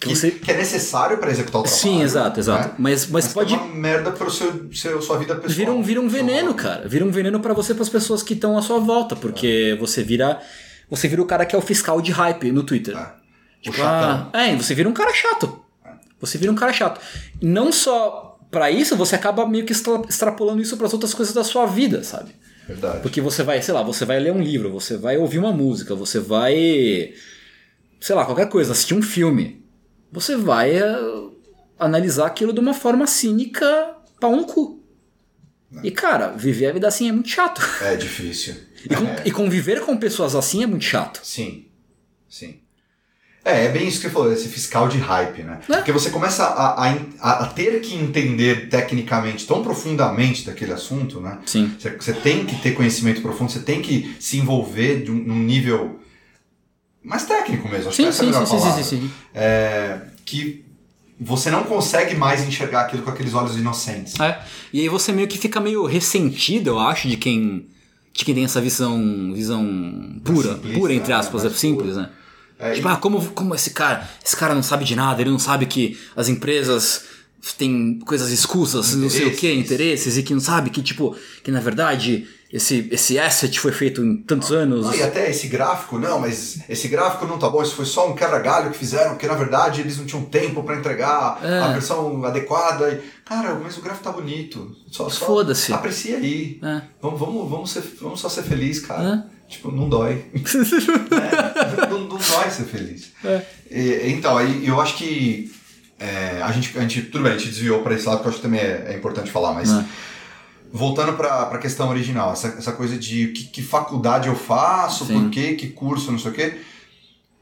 Que Que, você. que é necessário pra executar o trabalho. Sim, exato, exato. né? Mas, mas, Mas pode. É uma merda pro seu, seu, sua vida pessoal. Vira um, vira um veneno, cara. Vira um veneno pra você e pras pessoas que estão à sua volta. Porque você vira. Você vira o cara que é o fiscal de hype no Twitter. É. Tipo, ah, é, você vira um cara chato. Você vira um cara chato. Não só pra isso, você acaba meio que extra- extrapolando isso pras outras coisas da sua vida, sabe? Verdade. Porque você vai, sei lá, você vai ler um livro, você vai ouvir uma música, você vai. sei lá, qualquer coisa, assistir um filme. Você vai eh, analisar aquilo de uma forma cínica pau um cu. E cara, viver a vida assim é muito chato. É difícil. E, con- É. e conviver com pessoas assim é muito chato. Sim, sim. É, é bem isso que você falou, esse fiscal de hype, né? É. Porque você começa a, a, a- a ter que entender tecnicamente tão profundamente daquele assunto, né? Sim. Você, você tem que ter conhecimento profundo, você tem que se envolver de um, num nível mais técnico mesmo. Acho que Sim, essa é a sim, melhor sim, sim, palavra. sim, sim. É, que você não consegue mais enxergar aquilo com aqueles olhos inocentes. É. E aí você meio que fica meio ressentido, eu acho, de quem. De quem tem essa visão. visão pura. pura, entre né? aspas, é simples, né? É, Tipo, ah, como, como esse cara. Esse cara não sabe de nada, ele não sabe que as empresas têm coisas escusas, não sei o que, Interesses. e que não sabe que, tipo, que na verdade esse, esse asset foi feito em tantos anos. Não, e até esse gráfico, não, mas esse gráfico não tá bom, isso foi só um quebra-galho que fizeram, porque na verdade eles não tinham tempo pra entregar É. a versão adequada. E, cara, mas o gráfico tá bonito. Só, só Foda-se. Aprecia aí. É. Vamos, vamos, vamos, ser, vamos só ser feliz, cara. Tipo, não dói. [laughs] É, não, não dói ser feliz. É. E, então, aí eu acho que é, a, gente, a gente, tudo bem, a gente desviou pra esse lado, que eu acho que também é, é importante falar, mas É. voltando pra, pra questão original, essa, essa coisa de que, que faculdade eu faço, Sim. por quê, que curso, não sei o quê.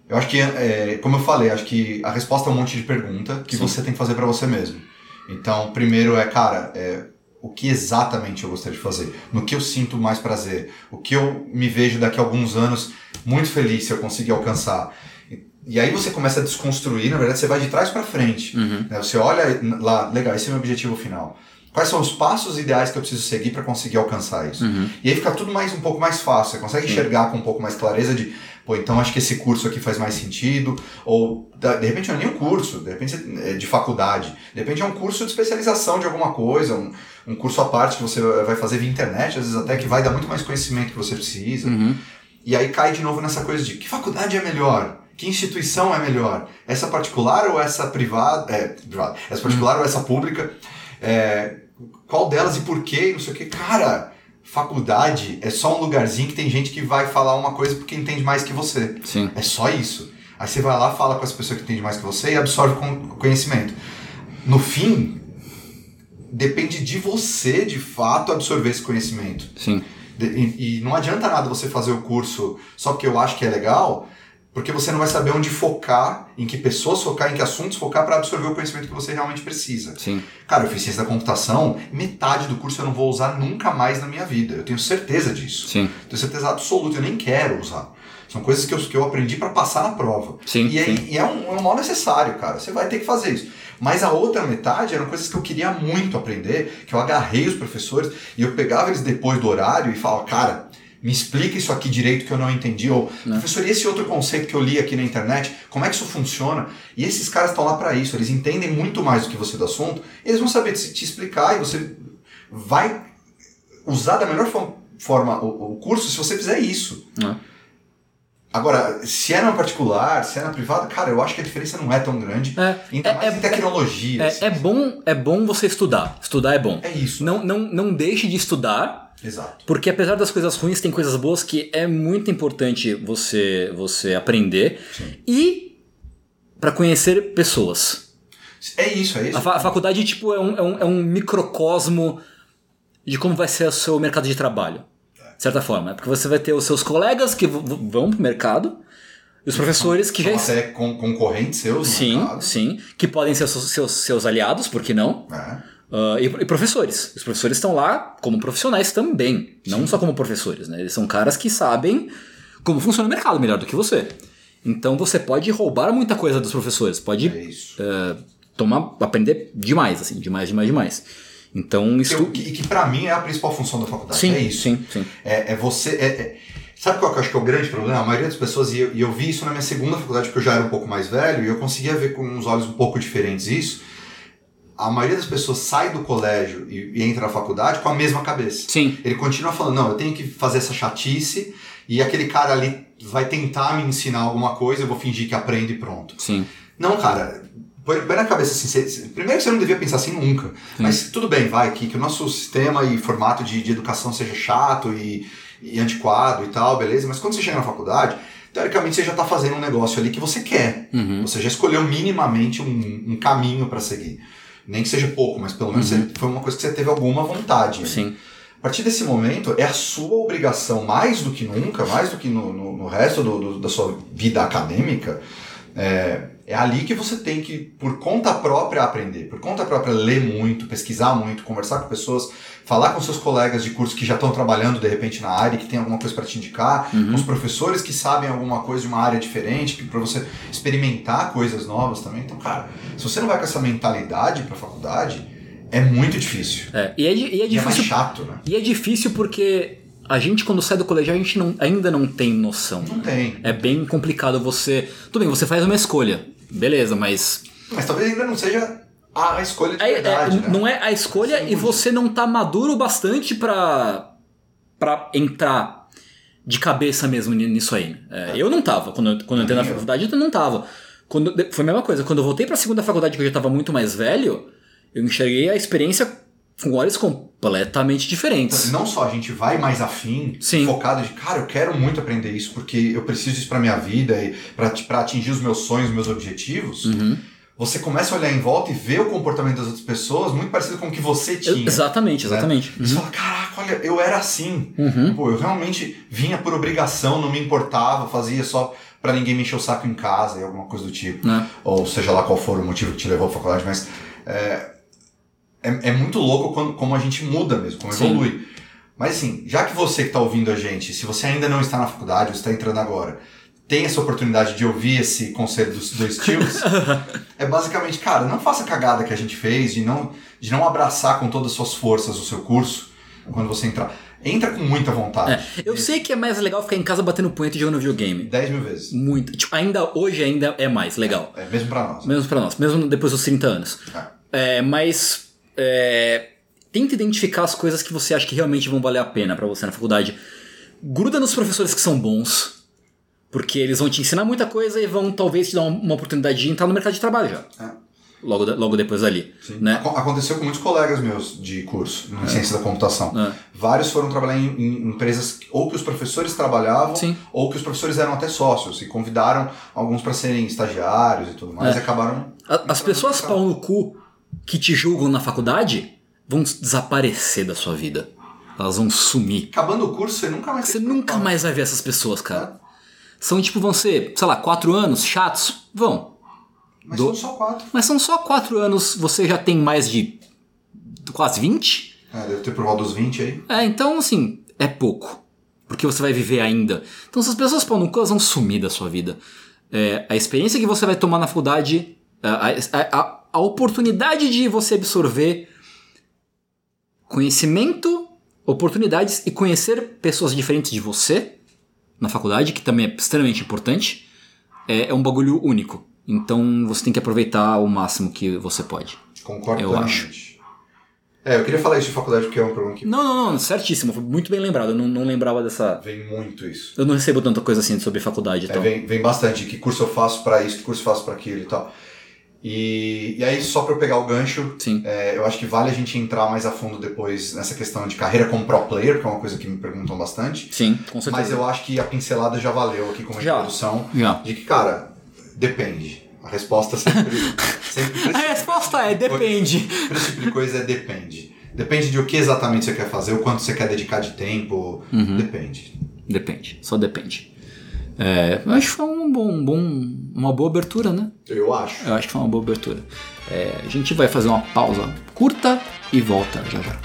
Eu acho que, é, como eu falei, acho que a resposta é um monte de pergunta que Sim. você tem que fazer para você mesmo. Então, primeiro é, cara, é, o que exatamente eu gostaria de fazer? No que eu sinto mais prazer? O que eu me vejo daqui a alguns anos muito feliz se eu conseguir alcançar? E aí você começa a desconstruir, na verdade você vai de trás para frente. Uhum. Né? Você olha lá, legal, esse é o meu objetivo final. Quais são os passos ideais que eu preciso seguir para conseguir alcançar isso? Uhum. E aí fica tudo mais um pouco mais fácil. Você consegue enxergar com um pouco mais clareza de, pô, então acho que esse curso aqui faz mais sentido. Ou de repente não é nem um curso, de repente é de faculdade, de repente é um curso de especialização de alguma coisa, um, um curso à parte que você vai fazer via internet, às vezes até que vai dar muito mais conhecimento que você precisa. Uhum. E aí cai de novo nessa coisa de que faculdade é melhor? Que instituição é melhor? Essa particular ou essa privada? É, privada. Essa particular ou essa pública? É, qual delas e por quê? Não sei o que. Cara, faculdade é só um lugarzinho que tem gente que vai falar uma coisa porque entende mais que você. Sim. É só isso. Aí você vai lá, fala com as pessoas que entendem mais que você e absorve conhecimento. No fim, depende de você, de fato, absorver esse conhecimento. Sim. E, e não adianta nada você fazer o curso só porque eu acho que é legal, porque você não vai saber onde focar, em que pessoas focar, em que assuntos focar para absorver o conhecimento que você realmente precisa. Sim. Cara, eu fiz ciência da computação, metade do curso eu não vou usar nunca mais na minha vida. Eu tenho certeza disso. Sim. Tenho certeza absoluta, eu nem quero usar. São coisas que eu, que eu aprendi para passar na prova. Sim, e, é, sim. e é, um, é um mal necessário, cara. Você vai ter que fazer isso. Mas a outra metade eram coisas que eu queria muito aprender, que eu agarrei os professores e eu pegava eles depois do horário e falava, cara, me explica isso aqui direito que eu não entendi. Ou, não. professor, e esse outro conceito que eu li aqui na internet, como é que isso funciona? E esses caras estão lá para isso, eles entendem muito mais do que você do assunto, eles vão saber te, te explicar e você vai usar da melhor forma o, o curso se você fizer isso. Não. Agora, se é na particular, se é na privada, cara, eu acho que a diferença não é tão grande. É, ainda é, mais é, em tecnologia. É, assim. é, bom, é bom você estudar. Estudar é bom. É isso. Não, não, não deixe de estudar Exato. Porque apesar das coisas ruins, tem coisas boas que é muito importante você, você aprender. Sim. E para conhecer pessoas. É isso, é isso. A, fa a faculdade tipo, é, um, é, um, é um microcosmo de como vai ser o seu mercado de trabalho. De certa forma. Porque você vai ter os seus colegas que vão pro mercado. E os professores que São já. Até concorrentes seus, Sim, sim. Que podem ser seus, seus, seus aliados, por que não? É. Uh, e, e, professores. Os professores estão lá como profissionais também, Sim. não só como professores, né? Eles são caras que sabem como funciona o mercado melhor do que você. Então você pode roubar muita coisa dos professores, pode é uh, tomar, aprender demais, assim, demais, demais, demais. Então isso. E que, que para mim é a principal função da faculdade. Sim, é isso. Sim, sim. É, é você. É, é... Sabe qual que eu acho que é o grande problema? A maioria das pessoas, e eu, e eu vi isso na minha segunda faculdade, porque eu já era um pouco mais velho, e eu conseguia ver com uns olhos um pouco diferentes isso a maioria das pessoas sai do colégio e, e, entra na faculdade com a mesma cabeça. Sim. Ele continua falando, não, eu tenho que fazer essa chatice e aquele cara ali vai tentar me ensinar alguma coisa, eu vou fingir que aprendo e pronto. Sim. Não, cara, põe na cabeça assim, você, primeiro que você não devia pensar assim nunca, Sim. mas tudo bem, vai, que, que o nosso sistema e formato de, de educação seja chato e, e antiquado e tal, beleza, mas quando você chega na faculdade, teoricamente você já está fazendo um negócio ali que você quer. Uhum. Você já escolheu minimamente um, um caminho para seguir. Nem que seja pouco, mas pelo menos uhum. foi uma coisa que você teve alguma vontade. Sim. A partir desse momento, é a sua obrigação, mais do que nunca, mais do que no, no, no resto do, do, da sua vida acadêmica, é, é ali que você tem que, por conta própria, aprender. Por conta própria, ler muito, pesquisar muito, conversar com pessoas, falar com seus colegas de curso que já estão trabalhando de repente na área que tem alguma coisa para te indicar, uhum. com os professores que sabem alguma coisa de uma área diferente, para você experimentar coisas novas também. Então, cara, se você não vai com essa mentalidade para a faculdade, é muito difícil. É, e é, e é difícil. E é mais chato, né? E é difícil porque a gente, quando sai do colégio, a gente não, ainda não tem noção. Não tem. É bem complicado você. Tudo bem, você faz uma escolha. Beleza, mas. Mas talvez ainda não seja a escolha de é, verdade. É, né? Não é a escolha Sim, e você não tá maduro bastante pra, pra entrar de cabeça mesmo nisso aí. É, eu não tava. Quando, eu, quando eu entrei na faculdade, eu não tava. Quando, foi a mesma coisa. Quando eu voltei pra segunda faculdade, que eu já tava muito mais velho, eu enxerguei a experiência com olhos completamente diferentes. Não só a gente vai mais afim, Sim. focado de, cara, eu quero muito aprender isso porque eu preciso disso para minha vida e para atingir os meus sonhos, os meus objetivos. Uhum. Você começa a olhar em volta e ver o comportamento das outras pessoas muito parecido com o que você tinha. Exatamente, né? exatamente. Uhum. Você fala, caraca, olha, eu era assim. Uhum. Pô, eu realmente vinha por obrigação, não me importava, fazia só para ninguém me encher o saco em casa e alguma coisa do tipo. Né? Ou seja lá qual for o motivo que te levou à faculdade, mas é, é, é muito louco quando, como a gente muda mesmo, como Sim. evolui. Mas assim, já que você que está ouvindo a gente, se você ainda não está na faculdade, você está entrando agora, tem essa oportunidade de ouvir esse conselho dos dois tios, [laughs] é basicamente, cara, não faça a cagada que a gente fez de não, de não abraçar com todas as suas forças o seu curso quando você entrar. Entra com muita vontade. É, eu sei que é mais legal ficar em casa batendo punheta e jogando videogame. 10 mil vezes. Muito. Tipo, ainda hoje ainda é mais legal. É, mesmo pra nós. Mesmo pra nós, mesmo depois dos 30 anos. É. É, mas é, tenta identificar as coisas que você acha que realmente vão valer a pena pra você na faculdade. Gruda nos professores que são bons, porque eles vão te ensinar muita coisa e vão talvez te dar uma, uma oportunidade de entrar no mercado de trabalho já. É. Logo, logo depois ali. Sim. Né? Aco- Aconteceu com muitos colegas meus de curso, em ciência da computação. É. Vários foram trabalhar em, em empresas ou que os professores trabalhavam, Sim. ou que os professores eram até sócios e convidaram alguns para serem estagiários e tudo mais É. e acabaram. A- As pessoas pau no cu que te julgam na faculdade vão desaparecer da sua vida. Elas vão sumir. Acabando o curso, você nunca mais Você nunca mais vai ver essas pessoas, cara. São tipo, vão ser, sei lá, quatro anos chatos? Vão. Mas do- são só quatro. Mas são só quatro anos, você já tem mais de quase 20? É, deve ter por volta dos 20 aí. É, então assim, é pouco. Porque você vai viver ainda. Então se as pessoas pau no cu, elas vão sumir da sua vida. É, a experiência que você vai tomar na faculdade, a, a- a oportunidade de você absorver conhecimento, oportunidades e conhecer pessoas diferentes de você na faculdade, que também é extremamente importante, é, é um bagulho único. Então você tem que aproveitar o máximo que você pode. Concordo Eu plenamente. É, eu queria falar isso de faculdade porque é um problema que Não, não, não, certíssimo, foi muito bem lembrado. Eu não, não lembrava dessa. vem muito isso. Eu não recebo tanta coisa assim sobre faculdade, É, então. vem, vem bastante. Que curso eu faço pra isso, que curso eu faço pra aquilo e tal. E, e aí, só pra eu pegar o gancho, é, eu acho que vale a gente entrar mais a fundo depois nessa questão de carreira como pro player, que é uma coisa que me perguntam bastante. Sim, com certeza. Mas eu acho que a pincelada já valeu aqui como Já. introdução. Já. De que, cara, depende. A resposta sempre. [laughs] sempre A resposta é depende. [laughs] Esse tipo de coisa é depende. Depende de o que exatamente você quer fazer, o quanto você quer dedicar de tempo. Uhum. Depende. Depende, só depende. É, eu acho que foi um bom, um bom, uma boa abertura, né? Eu acho. Eu acho que foi uma boa abertura. É, a gente vai fazer uma pausa curta e volta já já.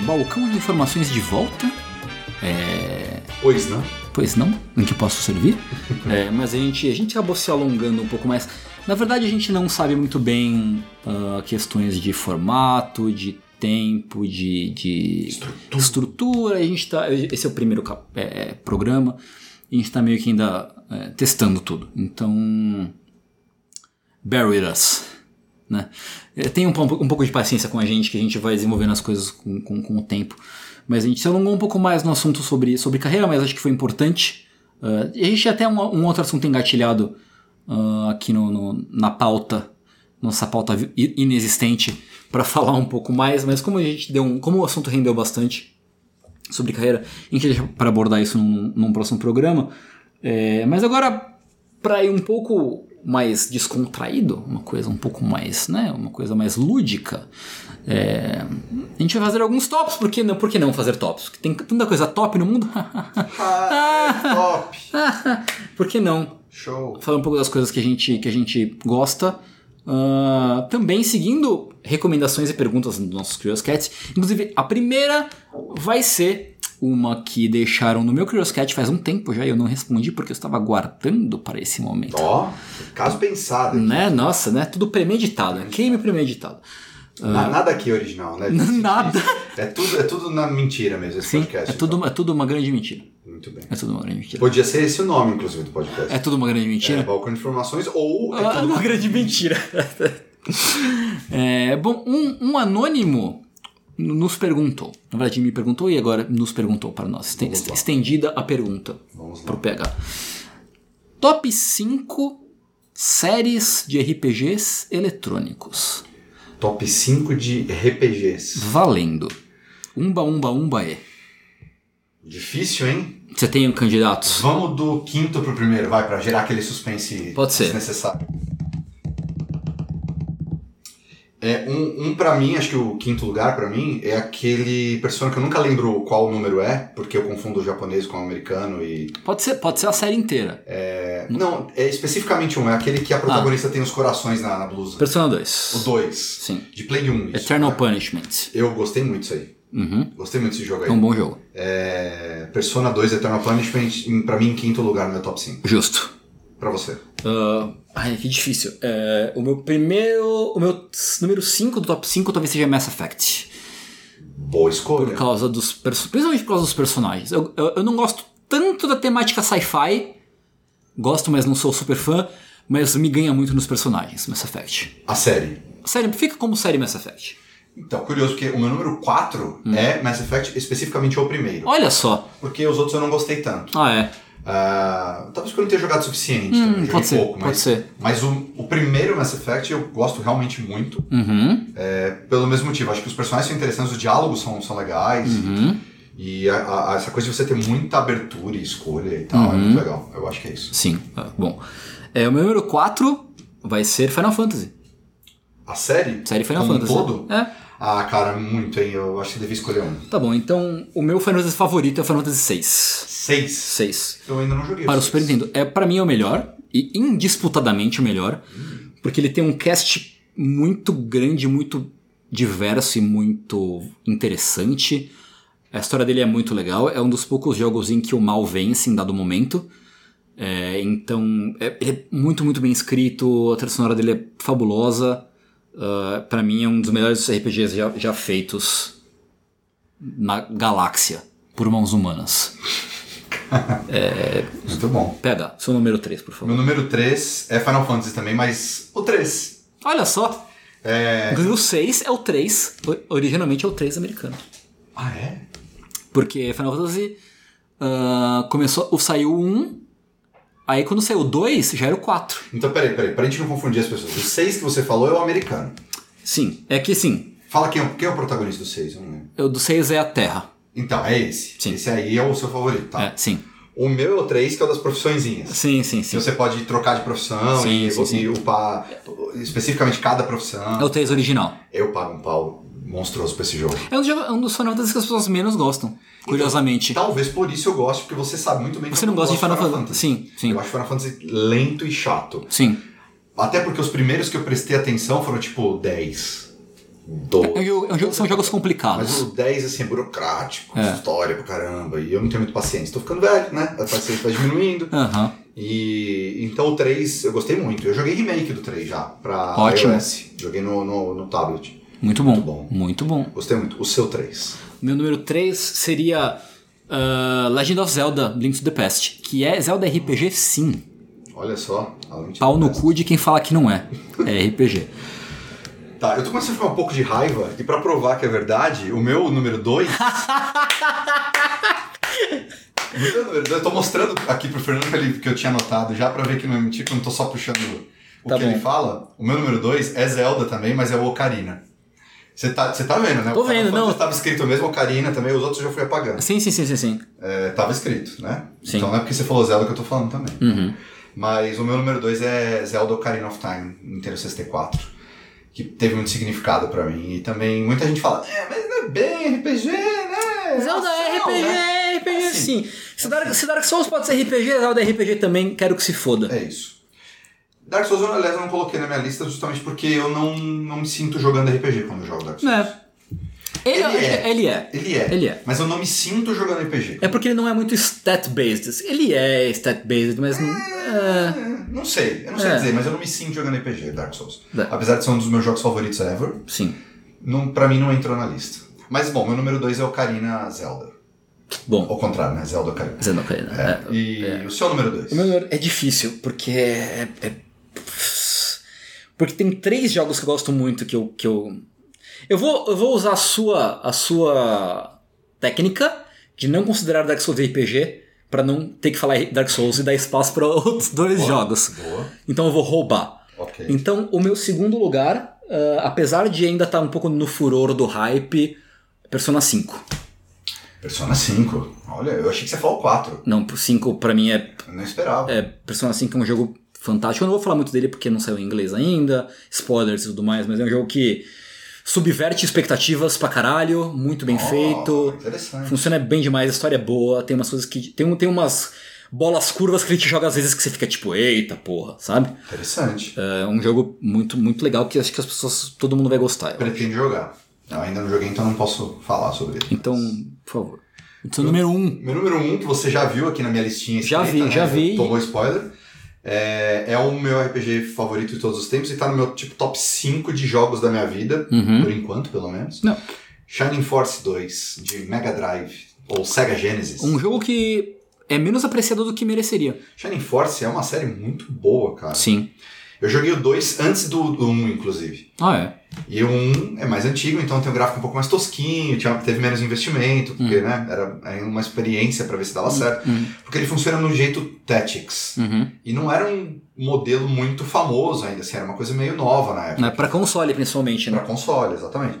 Balcão de informações de volta. É, Pois não? Pois não, em que posso servir? É, mas a gente, a gente acabou se alongando um pouco mais. Na verdade, a gente não sabe muito bem ah, questões de formato, de tempo, de, de Estrutura. estrutura. A gente tá, esse é o primeiro cap- é, programa. A gente está meio que ainda é, testando tudo. Então, bear with us. Né? É, Tenha um, pouco- um pouco de paciência com a gente, que a gente vai desenvolvendo as coisas com, com, com o tempo. Mas a gente se alongou um pouco mais no assunto sobre, sobre carreira, mas acho que foi importante. E a gente até um, um outro assunto engatilhado ah, aqui no, no- na pauta, nossa pauta inexistente, para [laughs] falar um pouco mais, mas como a gente deu um, como o assunto rendeu bastante sobre carreira, a gente deixa para abordar isso num, num próximo programa. É, mas agora, para ir um pouco mais descontraído, uma coisa um pouco mais, né, uma coisa mais lúdica, é, a gente vai fazer alguns tops, por que não, por que não fazer tops? Porque tem tanta coisa top no mundo. Ah, top! [laughs] por que não? Show! falar um pouco das coisas que a gente, que a gente gosta. Ah, também seguindo recomendações e perguntas dos nossos Curious Cats. Inclusive, a primeira vai ser uma que deixaram no meu Curious Cat faz um tempo já e eu não respondi porque eu estava guardando para esse momento. Ó, caso pensado. Né? Nossa, né? Tudo premeditado. né? Crime premeditado. Na- nada aqui é original, né? [laughs] Nada. É tudo, é tudo na mentira mesmo, esse Sim, podcast. é tudo, é tudo uma grande mentira. então. Muito bem. É tudo uma grande mentira. Podia ser esse o nome, inclusive, do podcast. É tudo uma grande É, mentira. balcão de informações ou é Ah, tudo uma grande mentira. [laughs] É, bom, um, um anônimo nos perguntou. Na verdade, me perguntou e agora nos perguntou para nós. Estendida a pergunta Vamos lá. para o PH. Top 5 séries de RPGs eletrônicos. Top 5 de RPGs. Valendo. Umba, umba, umba é. Difícil, hein? Você tem candidatos? Vamos do quinto pro primeiro, vai, pra gerar aquele suspense Pode ser. desnecessário. É, um, um para mim, acho que o quinto lugar para mim é aquele Persona que eu nunca lembro qual número é, porque eu confundo o japonês com o americano e. Pode ser, pode ser a série inteira. É, não, é especificamente um, é aquele que a protagonista ah. tem os corações na, na blusa. Persona 2. O 2. Sim. De Play 1. Isso, Eternal né? Punishment. Eu gostei muito disso aí. Uhum. Gostei muito desse jogo aí. É um bom jogo. É, Persona 2 Eternal Punishment, pra mim, em quinto lugar no meu top 5. Justo. Pra você. Uh, ai, que difícil. É, o meu primeiro. O meu número 5 do top 5 talvez seja Mass Effect. Boa escolha. Por causa dos. Principalmente por causa dos personagens. Eu, eu, eu não gosto tanto da temática sci-fi. Gosto, mas não sou super fã. Mas me ganha muito nos personagens, Mass Effect. A série. A série fica como série Mass Effect. Então, curioso, porque o meu número 4 hum. é Mass Effect, especificamente o primeiro. Olha só. Porque os outros eu não gostei tanto. Ah, é. Uh, talvez por não ter jogado o suficiente. Hum, pode ser, pouco, mas, pode ser. Mas o, o, primeiro Mass Effect eu gosto realmente muito. Uhum. É, pelo mesmo motivo. Acho que os personagens são interessantes, os diálogos são, são legais. Uhum. E, a, a, essa coisa de você ter muita abertura e escolha e tal uhum. é muito legal. Eu acho que é isso. Sim. Ah, bom. É, o meu número 4 vai ser Final Fantasy. A série? Série Final Como Fantasy. Um todo? É. Ah, cara, muito, hein? Eu acho que devia escolher um. Tá bom, então o meu Final Fantasy favorito é o Final Fantasy VI. 6? 6. Eu ainda não joguei. Para o Super Nintendo. É, para mim é o melhor, e indisputadamente o melhor, hum. porque ele tem um cast muito grande, muito diverso e muito interessante. A história dele é muito legal, é um dos poucos jogos em que o mal vence em dado momento. É, então, é, ele é muito, muito bem escrito, a trilha sonora dele é fabulosa. Uh, para mim é um dos melhores RPGs já, já, feitos na galáxia por mãos humanas. É, Muito bom. Pega, seu número 3, por favor. Meu número 3 é Final Fantasy também, mas o 3. Olha só. É... O 6 é o 3, originalmente é o 3 americano. Ah, é? Porque Final Fantasy uh, começou, saiu um Aí quando saiu o 2, já era o 4. Então peraí, peraí, pra gente não confundir as pessoas. O 6 que você falou é o americano. Sim, é que sim. Fala quem é, quem é o protagonista do 6, O do 6 é a Terra. Então, é esse. Sim. Esse aí é o seu favorito, tá? É, sim. O meu é o 3, que é o das profissõezinhas. Sim, sim, sim. você pode trocar de profissão sim, e, sim, sim. e upar especificamente cada profissão. É o 3 original. Eu pago um pau monstruoso pra esse jogo. É um, é um dos Final Fantasy que as pessoas menos gostam, curiosamente. Então, talvez por isso eu goste, porque você sabe muito bem que Você não gosta de Final, Final Fantasy. Sim, sim. Eu acho Final Fantasy lento e chato. Sim. Até porque os primeiros que eu prestei atenção foram tipo 10. 12. É, é, é, são jogos complicados. Mas o 10 assim, é burocrático, é. história pra caramba. E eu não tenho muito paciência. Tô ficando velho, né? A paciência vai diminuindo. Uhum. E então o 3 eu gostei muito. Eu joguei remake do 3 já pra Ótimo. iOS. Joguei no, no, no tablet. Muito bom. Muito bom. Muito bom. Gostei muito. O seu 3. Meu número 3 seria uh, Legend of Zelda Link to the Past, que é Zelda RPG sim. Olha só. Pau no cu de quem fala que não é. É RPG. Tá, eu tô começando a ficar um pouco de raiva e para provar que é verdade, o meu número 2. [laughs] eu tô mostrando aqui pro Fernando que, ele, que eu tinha anotado já para ver que não é mentira, que eu não tô só puxando o tá que bom. ele fala. O meu número 2 é Zelda também, mas é o Ocarina. Você tá, tá vendo, né? Tô vendo, não. Estava escrito mesmo Ocarina também, os outros eu já fui apagando. Sim, sim, sim, sim. sim. É, tava escrito, né? Sim. Então não é porque você falou Zelda que eu tô falando também. Uhum. Mas o meu número 2 é Zelda Ocarina of Time, Nintendo 64. Que teve muito significado pra mim. E também muita gente fala, é, mas não é bem RPG, né? Zelda é RPG, né? é RPG assim, sim. Se Dark, se Dark Souls pode ser RPG, Zelda é RPG também, quero que se foda. É isso. Dark Souls, aliás, eu não coloquei na minha lista justamente porque eu não, não me sinto jogando RPG quando eu jogo Dark Souls. É. Ele, Ele é. é. Ele é. Ele é. Ele é. Mas eu não me sinto jogando RPG. É porque ele não é muito stat-based. Ele é stat-based, mas não. É... Não sei, eu não sei É. dizer, mas eu não me sinto jogando RPG, Dark Souls. É. Apesar de ser um dos meus jogos favoritos ever, Sim. não, pra mim não entrou na lista. Mas bom, meu número 2 é Ocarina Zelda. Bom, Ao contrário, né? Zelda Ocarina. Zeno Ocarina. É. É. E é. o seu número 2? O meu número é difícil, porque é, é- Porque tem três jogos que eu gosto muito que eu. Que eu... Eu, vou, eu vou usar a sua, a sua técnica de não considerar Dark Souls RPG pra não ter que falar Dark Souls e dar espaço para [laughs] outros dois Boa, jogos. Boa. Então eu vou roubar. Ok. Então, o meu segundo lugar, ah, apesar de ainda estar um pouco no furor do hype, Persona 5. Persona 5. Olha, eu achei que você falou 4. Não, 5 pra mim é, Eu não esperava. é. Persona 5 é um jogo fantástico. Eu não vou falar muito dele porque não saiu em inglês ainda, spoilers e tudo mais, mas é um jogo que subverte expectativas pra caralho, muito bem Oh, feito. Interessante. Funciona bem demais, a história é boa, tem umas coisas que. Tem, um- tem umas bolas curvas que ele te joga às vezes que você fica tipo, eita porra, sabe? Interessante. É um jogo muito, muito legal que acho que as pessoas. todo mundo vai gostar. Pretendo jogar. Eu ainda não joguei, então não posso falar sobre ele. Então, por favor. Então, número um. Meu número um, que você já viu aqui na minha listinha Já escrita, vi, né? já vi. Tomou spoiler. É, é o meu RPG favorito de todos os tempos e tá no meu tipo top 5 de jogos da minha vida, Uhum. por enquanto, pelo menos. Não. Shining Force 2, de Mega Drive, ou Sega Genesis. Um jogo que é menos apreciado do que mereceria. Shining Force é uma série muito boa, cara. Sim. Eu joguei o 2 antes do 1, um, inclusive. Ah, é. E o 1 é mais antigo, então tem um gráfico um pouco mais tosquinho, tinha, teve menos investimento, porque né, era, era uma experiência pra ver se dava certo. Uhum. Porque ele funciona no jeito Tactics. Uhum. E não era um modelo muito famoso ainda, assim, era uma coisa meio nova na época. Né, Pra console, principalmente, Pra né? console, exatamente.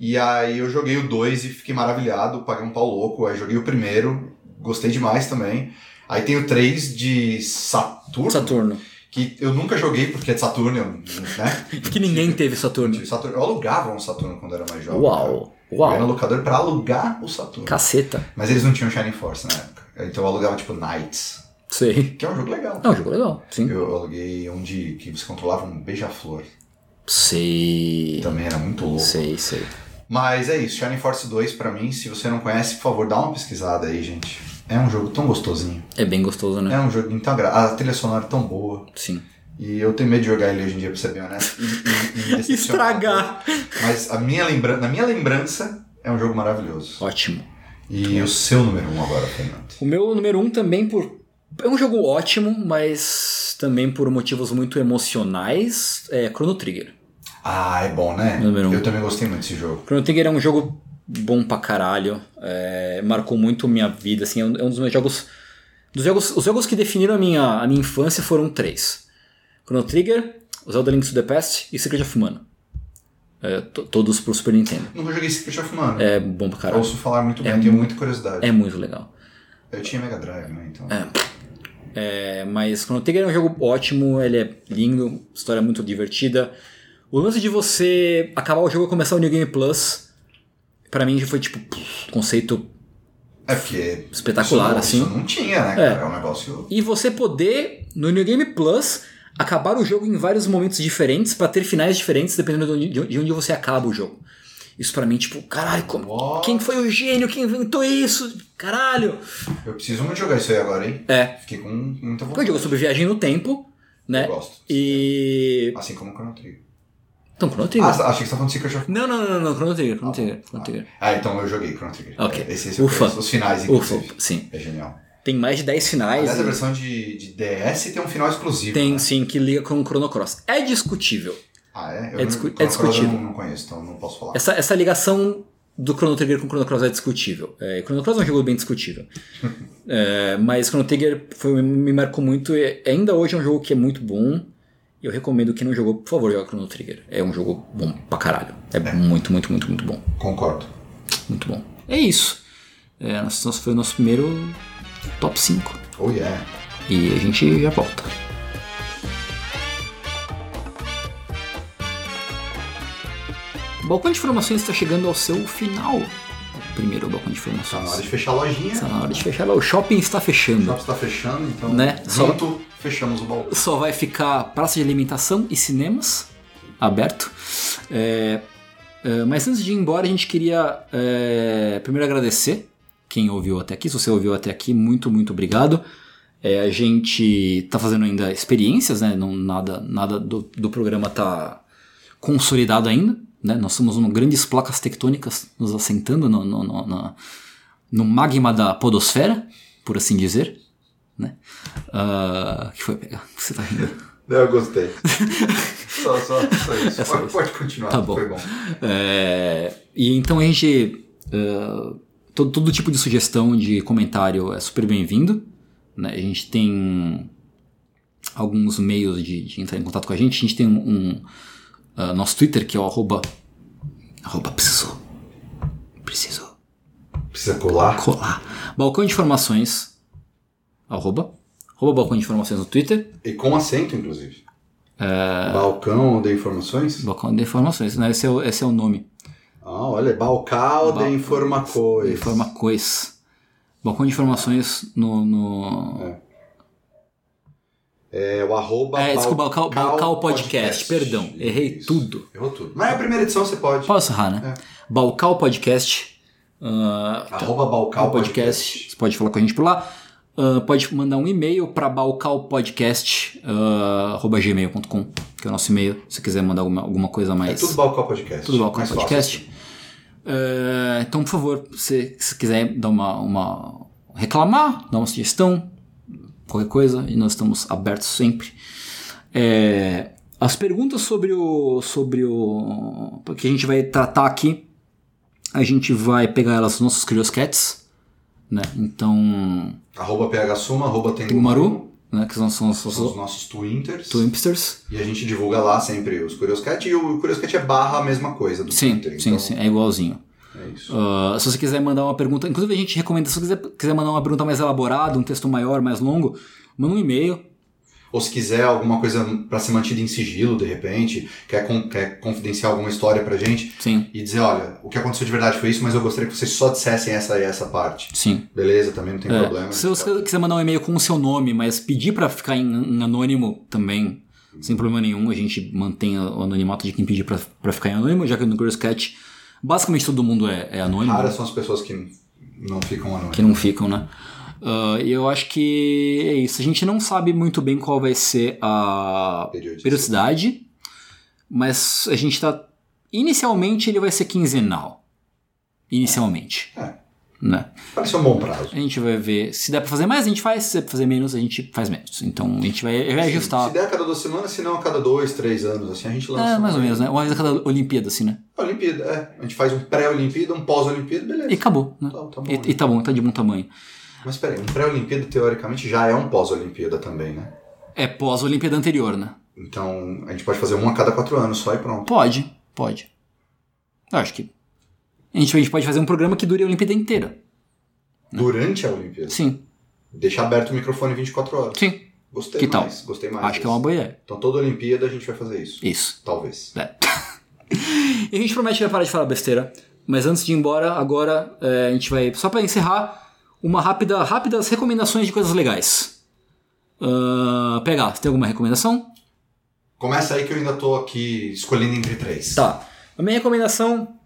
E aí eu joguei o 2 e fiquei maravilhado, paguei um pau louco. Aí joguei o primeiro, gostei demais também. Aí tem o 3 de Saturno, Saturno. Que eu nunca joguei porque é de Saturno, eu, né? [laughs] Que ninguém teve Eu Saturno. Saturno. Eu alugava um Saturno quando era mais jovem. Uau. cara. Eu ia no Uau. locador pra alugar o Saturno. Caceta. Mas eles não tinham Shining Force na época. Então eu alugava tipo Knights, Sei. que é um jogo legal. É um jogo legal. Sim. Eu aluguei um de que você controlava um beija-flor. Sei. Também era muito louco. Sei, sei. Mas é isso, Shining Force 2 pra mim, se você não conhece, por favor, dá uma pesquisada aí, gente. É um jogo tão gostosinho. É bem gostoso, né? É um jogo tão agradável. A trilha sonora é tão boa. Sim. E eu tenho medo de jogar ele hoje em dia, pra ser bem honesto. E, e, e. [laughs] Estragar. Mas a minha lembra... na minha lembrança, é um jogo maravilhoso. Ótimo. E o seu número 1 um agora, Fernando? O meu número um também por. É um jogo ótimo, mas também por motivos muito emocionais. É Chrono Trigger. Ah, é bom, né? Número um. Eu também gostei muito desse jogo. Chrono Trigger é um jogo bom pra caralho. é, marcou muito minha vida. Assim, é um, é um dos meus jogos. Dos jogos. Os jogos que definiram a minha, a minha infância foram três: Chrono Trigger, Zelda Link to the Past e Secret of Mana. É, to- todos pro Super Nintendo. Nunca joguei Secret of Mana. É bom pra caralho. Ouço falar muito bem, É tenho mu- muita curiosidade. É muito legal. Eu tinha Mega Drive, né? Então. É, mas Chrono Trigger é um jogo ótimo, ele é lindo, história muito divertida. O lance de você acabar o jogo e começar o New Game Plus, pra mim já foi tipo conceito. É porque. Espetacular, isso não, assim. Isso não tinha, né, cara? É, um negócio. E você poder, no New Game Plus, acabar o jogo em vários momentos diferentes pra ter finais diferentes dependendo de onde, de onde você acaba o jogo. Isso pra mim, tipo, caralho, como, What? quem foi o gênio que inventou isso? Caralho! Eu preciso muito jogar isso aí agora, hein? É, Fiquei com muita porque vontade. o jogo é sobre viagem no tempo, né? Eu gosto. E. Assim como o Chrono Trigger. Então, Chrono Trigger. Ah, achei que você tá falando de Secret of Não, não, não, não, Chrono Trigger, Chrono Trigger, Chrono Trigger. Ah, então eu joguei Chrono Trigger. Ok. Esse, esse eu Ufa. conheço. Os finais, Ufa, inclusive. sim. É genial. Tem mais de 10 finais. Aliás, a e versão de, de DS tem um final exclusivo. tem né? sim que liga com o Chrono Cross. É discutível. Ah, é? Eu É não- discu- é discutível. Eu não, não conheço, então não posso falar. Essa, essa ligação do Chrono Trigger com o Chrono Cross é discutível. É, Chrono Cross é um jogo bem discutível. [laughs] É, mas Chrono Trigger foi, me marcou muito. E ainda hoje é um jogo que é muito bom. Eu recomendo quem não jogou, por favor, jogue Chrono Trigger. É um jogo bom pra caralho. É, muito, muito, muito, muito bom. Concordo. Muito bom. É isso. É, nosso- foi o nosso primeiro top 5. Oh, yeah. E a gente já volta. O balcão de informações está chegando ao seu final. O primeiro balcão de Tá na informações. hora de fechar a lojinha. Está na hora de fechar. O shopping está O fechando. shopping está fechando, então Né? Só- fechamos o balcão. Só vai ficar praça de alimentação e cinemas aberto. É, é, mas antes de ir embora, a gente queria é, primeiro agradecer quem ouviu até aqui. Se você ouviu até aqui, muito, muito obrigado. É, a gente está fazendo ainda experiências, né? Não, nada nada do, do programa está consolidado ainda. Né? Nós somos uma grandes placas tectônicas nos assentando no, no, no, no magma da podosfera, por assim dizer. Né? Ah, que foi pegar? Você tá rindo? Eu gostei. [laughs] só, só, só isso. É só pode, isso. pode continuar, Tá bom. foi bom. É, e então a gente. eh, todo, todo tipo de sugestão, de comentário é super bem-vindo. né? A gente tem alguns meios de, de entrar em contato com a gente. A gente tem um. um, ah, nosso Twitter, que é o arroba. Arroba precisou. Precisou Precisa colar. colar. Balcão de informações. Arroba. arroba balcão de informações no Twitter. E com acento, inclusive. É... Balcão de informações? Balcão de informações, né? Esse é o, esse é o nome. Ah, olha, Balcão de informações. Informações. Balcão de informações no... no... É. É o arroba. É, desculpa, Balcal, Balcal podcast. podcast. Perdão, Isso. errei tudo. Errou tudo. Mas é a primeira edição você pode. Posso errar, né? É. Balcal Podcast. Uh, arroba Balcal podcast. podcast. Você pode falar com a gente por lá. Uh, pode mandar um e-mail para balcalpodcast.gmail.com, uh, que é o nosso e-mail, se quiser mandar alguma, alguma coisa mais. É tudo Balcal Podcast. Tudo Balcal mais Podcast. Uh, então, por favor, se, se quiser dar uma, uma. reclamar, dar uma sugestão, qualquer coisa, e nós estamos abertos sempre. É, as perguntas sobre o. sobre o. que a gente vai tratar aqui, a gente vai pegar elas nos nossos Curioscats, né? Então. Arroba PHSuma, arroba Tengumaru. Né, que são, são, são, são os nossos Twitters. Twimpsters. E a gente divulga lá sempre os Curioscat e o Curioscat é barra a mesma coisa do sim, Twitter. Sim, então... sim, é igualzinho. É isso. Uh, se você quiser mandar uma pergunta, inclusive a gente recomenda, se você quiser, quiser mandar uma pergunta mais elaborada, um texto maior, mais longo, manda um e-mail. Ou se quiser alguma coisa para ser mantida em sigilo, de repente, quer, com, quer confidenciar alguma história pra gente. Sim. E dizer, olha, o que aconteceu de verdade foi isso, mas eu gostaria que vocês só dissessem essa e essa parte. Sim. Beleza, também não tem é. problema. Se você quiser mandar um e-mail com o seu nome, mas pedir para ficar em, em, anônimo também, sem problema nenhum, a gente mantém o anonimato de quem pedir para ficar em anônimo, já que no Girl Sketch basicamente todo mundo é, é anônimo. Raras são as pessoas que não ficam anônimos. Que não ficam, né? Uh, e eu acho que é isso. A gente não sabe muito bem qual vai ser a periodicidade, mas a gente está. Inicialmente ele vai ser quinzenal. Inicialmente. É. Né? Parece um bom prazo. A gente vai ver. Se der pra fazer mais, a gente faz. Se der pra fazer menos, a gente faz menos. Então a gente vai, ajustar. Se der a cada duas semanas, se não a cada dois, três anos, assim, a gente lança. É, mais ou menos, né? Uma vez a cada Olimpíada, assim, né? Olimpíada, é. A gente faz um pré-Olimpíada, um pós-Olimpíada, beleza. E acabou, né? Tá, tá bom, e, né? e tá bom, tá de bom tamanho. Mas peraí, um pré-Olimpíada teoricamente já é um pós-Olimpíada também, né? É pós-Olimpíada anterior, né? Então a gente pode fazer um a cada quatro anos só e pronto. Pode, pode. Eu acho que. A gente, a gente pode fazer um programa que dure a Olimpíada inteira. Né? Durante a Olimpíada? Sim. Deixar aberto o microfone 24 horas. Sim. Gostei que mais. Tal? Gostei mais. Acho que é uma boa ideia. Então toda Olimpíada a gente vai fazer isso. Isso. Talvez. É. [laughs] e a gente promete que vai parar de falar besteira. Mas antes de ir embora, agora é, a gente vai. Só para encerrar, uma rápida, rápidas recomendações de coisas legais. Uh, pegar, você tem alguma recomendação? Começa aí que eu ainda tô aqui escolhendo entre três. Tá. A minha recomendação,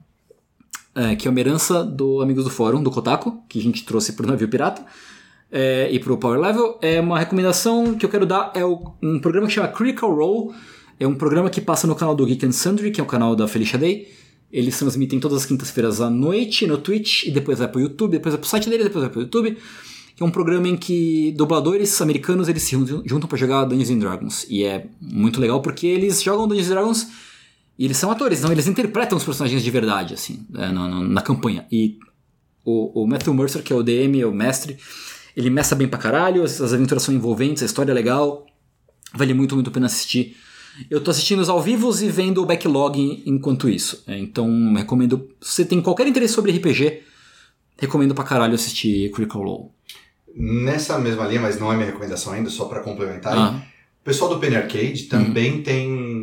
é, que é uma herança do Amigos do Fórum, do Kotaku, que a gente trouxe pro Navio Pirata, é, e pro Power Level, é uma recomendação que eu quero dar, é um programa que chama Critical Role, é um programa que passa no canal do Geek and Sundry, que é o canal da Felicia Day, eles transmitem todas as quintas-feiras à noite no Twitch e depois vai pro YouTube, depois vai pro site deles, depois vai pro YouTube. É um programa em que dubladores americanos eles se juntam para jogar Dungeons and Dragons. E é muito legal porque eles jogam Dungeons and Dragons e eles são atores, então eles interpretam os personagens de verdade, assim, na, na, na campanha. E o, o, Matthew Mercer, que é o DM, é o mestre, ele mestra bem pra caralho, as, as aventuras são envolventes, a história é legal. Vale muito, muito a pena assistir. Eu tô assistindo os ao vivo e vendo o backlog enquanto isso. É, então, recomendo. Se você tem qualquer interesse sobre RPG, recomendo pra caralho assistir Critical Role. Nessa mesma linha, mas não é minha recomendação ainda, só para complementar. Ah. O pessoal do Penny Arcade também uhum. tem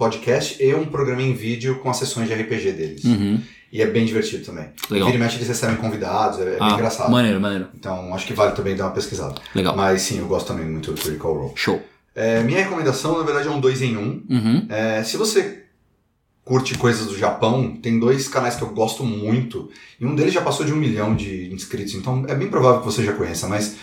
podcast e um programa em vídeo com as sessões de RPG deles. Uhum. E é bem divertido também. Legal. Vira e mexe, eles recebem convidados, é, é ah, bem engraçado. Maneiro, maneiro. Então, acho que vale também dar uma pesquisada. Legal. Mas sim, eu gosto também muito do Critical Role. Show. É, minha recomendação, na verdade, é um dois em um. Uhum. É, se você curte coisas do Japão, tem dois canais que eu gosto muito. E um deles já passou de um milhão de inscritos, então é bem provável que você já conheça, mas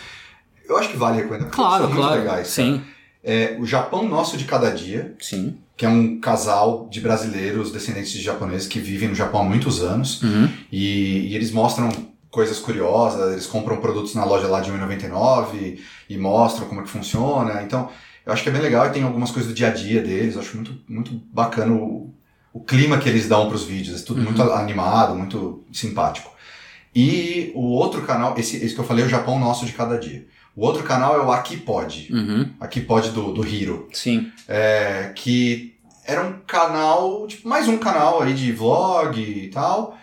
eu acho que vale recomendar. Claro, são claro. Legais, sim. É, o Japão Nosso de Cada Dia. Sim. Que é um casal de brasileiros descendentes de japoneses que vivem no Japão há muitos anos. Uhum. E, e eles mostram coisas curiosas, eles compram produtos na loja lá de 1,99 e mostram como é que funciona. Então, eu acho que é bem legal e tem algumas coisas do dia a dia deles. Eu acho muito, muito bacana o, o clima que eles dão para os vídeos. É tudo uhum. muito animado, muito simpático. E o outro canal, esse, esse que eu falei, é o Japão Nosso de Cada Dia. O outro canal é o Aqui Pode. Uhum. Aqui Pode do, do Hiro. Sim. É, que era um canal, tipo, mais um canal aí de vlog e tal,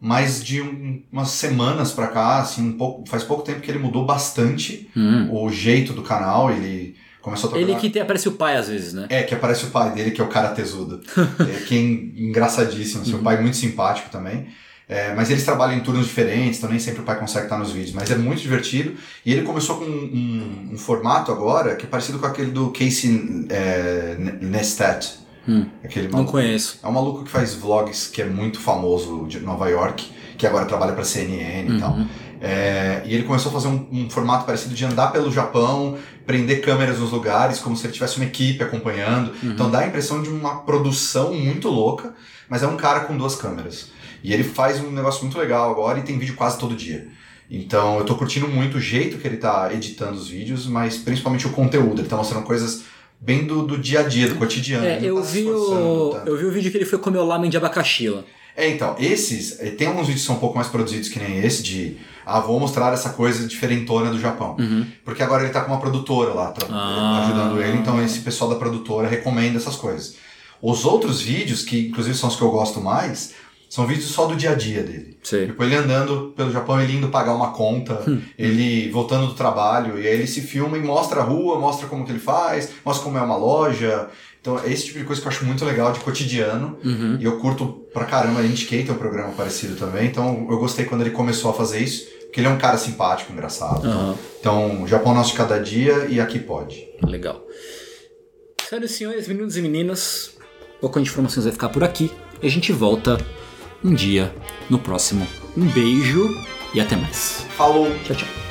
mas de um, umas semanas pra cá, assim, um pouco, faz pouco tempo que ele mudou bastante Hum. o jeito do canal, ele começou a trabalhar... Ele que tem, aparece o pai às vezes, né? É, que aparece o pai dele, que é o cara tesudo. [laughs] é, que é engraçadíssimo, seu pai é muito simpático também. É, mas eles trabalham em turnos diferentes, então nem sempre o pai consegue estar nos vídeos. Mas é muito divertido. E ele começou com um, um- um formato agora que é parecido com aquele do Casey é, Neistat. Hum. Aquele Não maluco. conheço. É um maluco que faz vlogs que é muito famoso de Nova York, que agora trabalha pra CNN e tal. Uhum. É, e ele começou a fazer um, um formato parecido de andar pelo Japão, prender câmeras nos lugares, como se ele tivesse uma equipe acompanhando. Uhum. Então dá a impressão de uma produção muito louca, mas é um cara com duas câmeras. E ele faz um negócio muito legal agora e tem vídeo quase todo dia. Então eu tô curtindo muito o jeito que ele tá editando os vídeos, mas principalmente o conteúdo. Ele tá mostrando coisas bem do, do dia a dia, do cotidiano. É, eu tá vi, o, tanto. eu vi o vídeo que ele foi comer o lamen de abacaxi lá. É, então, esses, eh, tem alguns vídeos que são um pouco mais produzidos que nem esse, de, ah, vou mostrar essa coisa diferentona do Japão. Uhum. Porque agora ele tá com uma produtora lá, Ah. ajudando ele, então esse pessoal da produtora recomenda essas coisas. Os outros vídeos, que inclusive são os que eu gosto mais, são vídeos só do dia a dia dele. Sei. Tipo, ele andando pelo Japão, ele indo pagar uma conta, ele voltando do trabalho, e aí ele se filma e mostra a rua, mostra como que ele faz, mostra como é uma loja. Então, é esse tipo de coisa que eu acho muito legal, de cotidiano. Uhum. E eu curto pra caramba, a Indicator é um programa parecido também. Então, eu gostei quando ele começou a fazer isso, porque ele é um cara simpático, engraçado. Aham. Então, Japão Nosso de Cada Dia e Aqui Pode. Legal. Senhoras e senhores, meninos e meninas, o Balcão de Informações vai ficar por aqui. E a gente volta um dia no próximo. Um beijo e até mais. Falou! Tchau, tchau.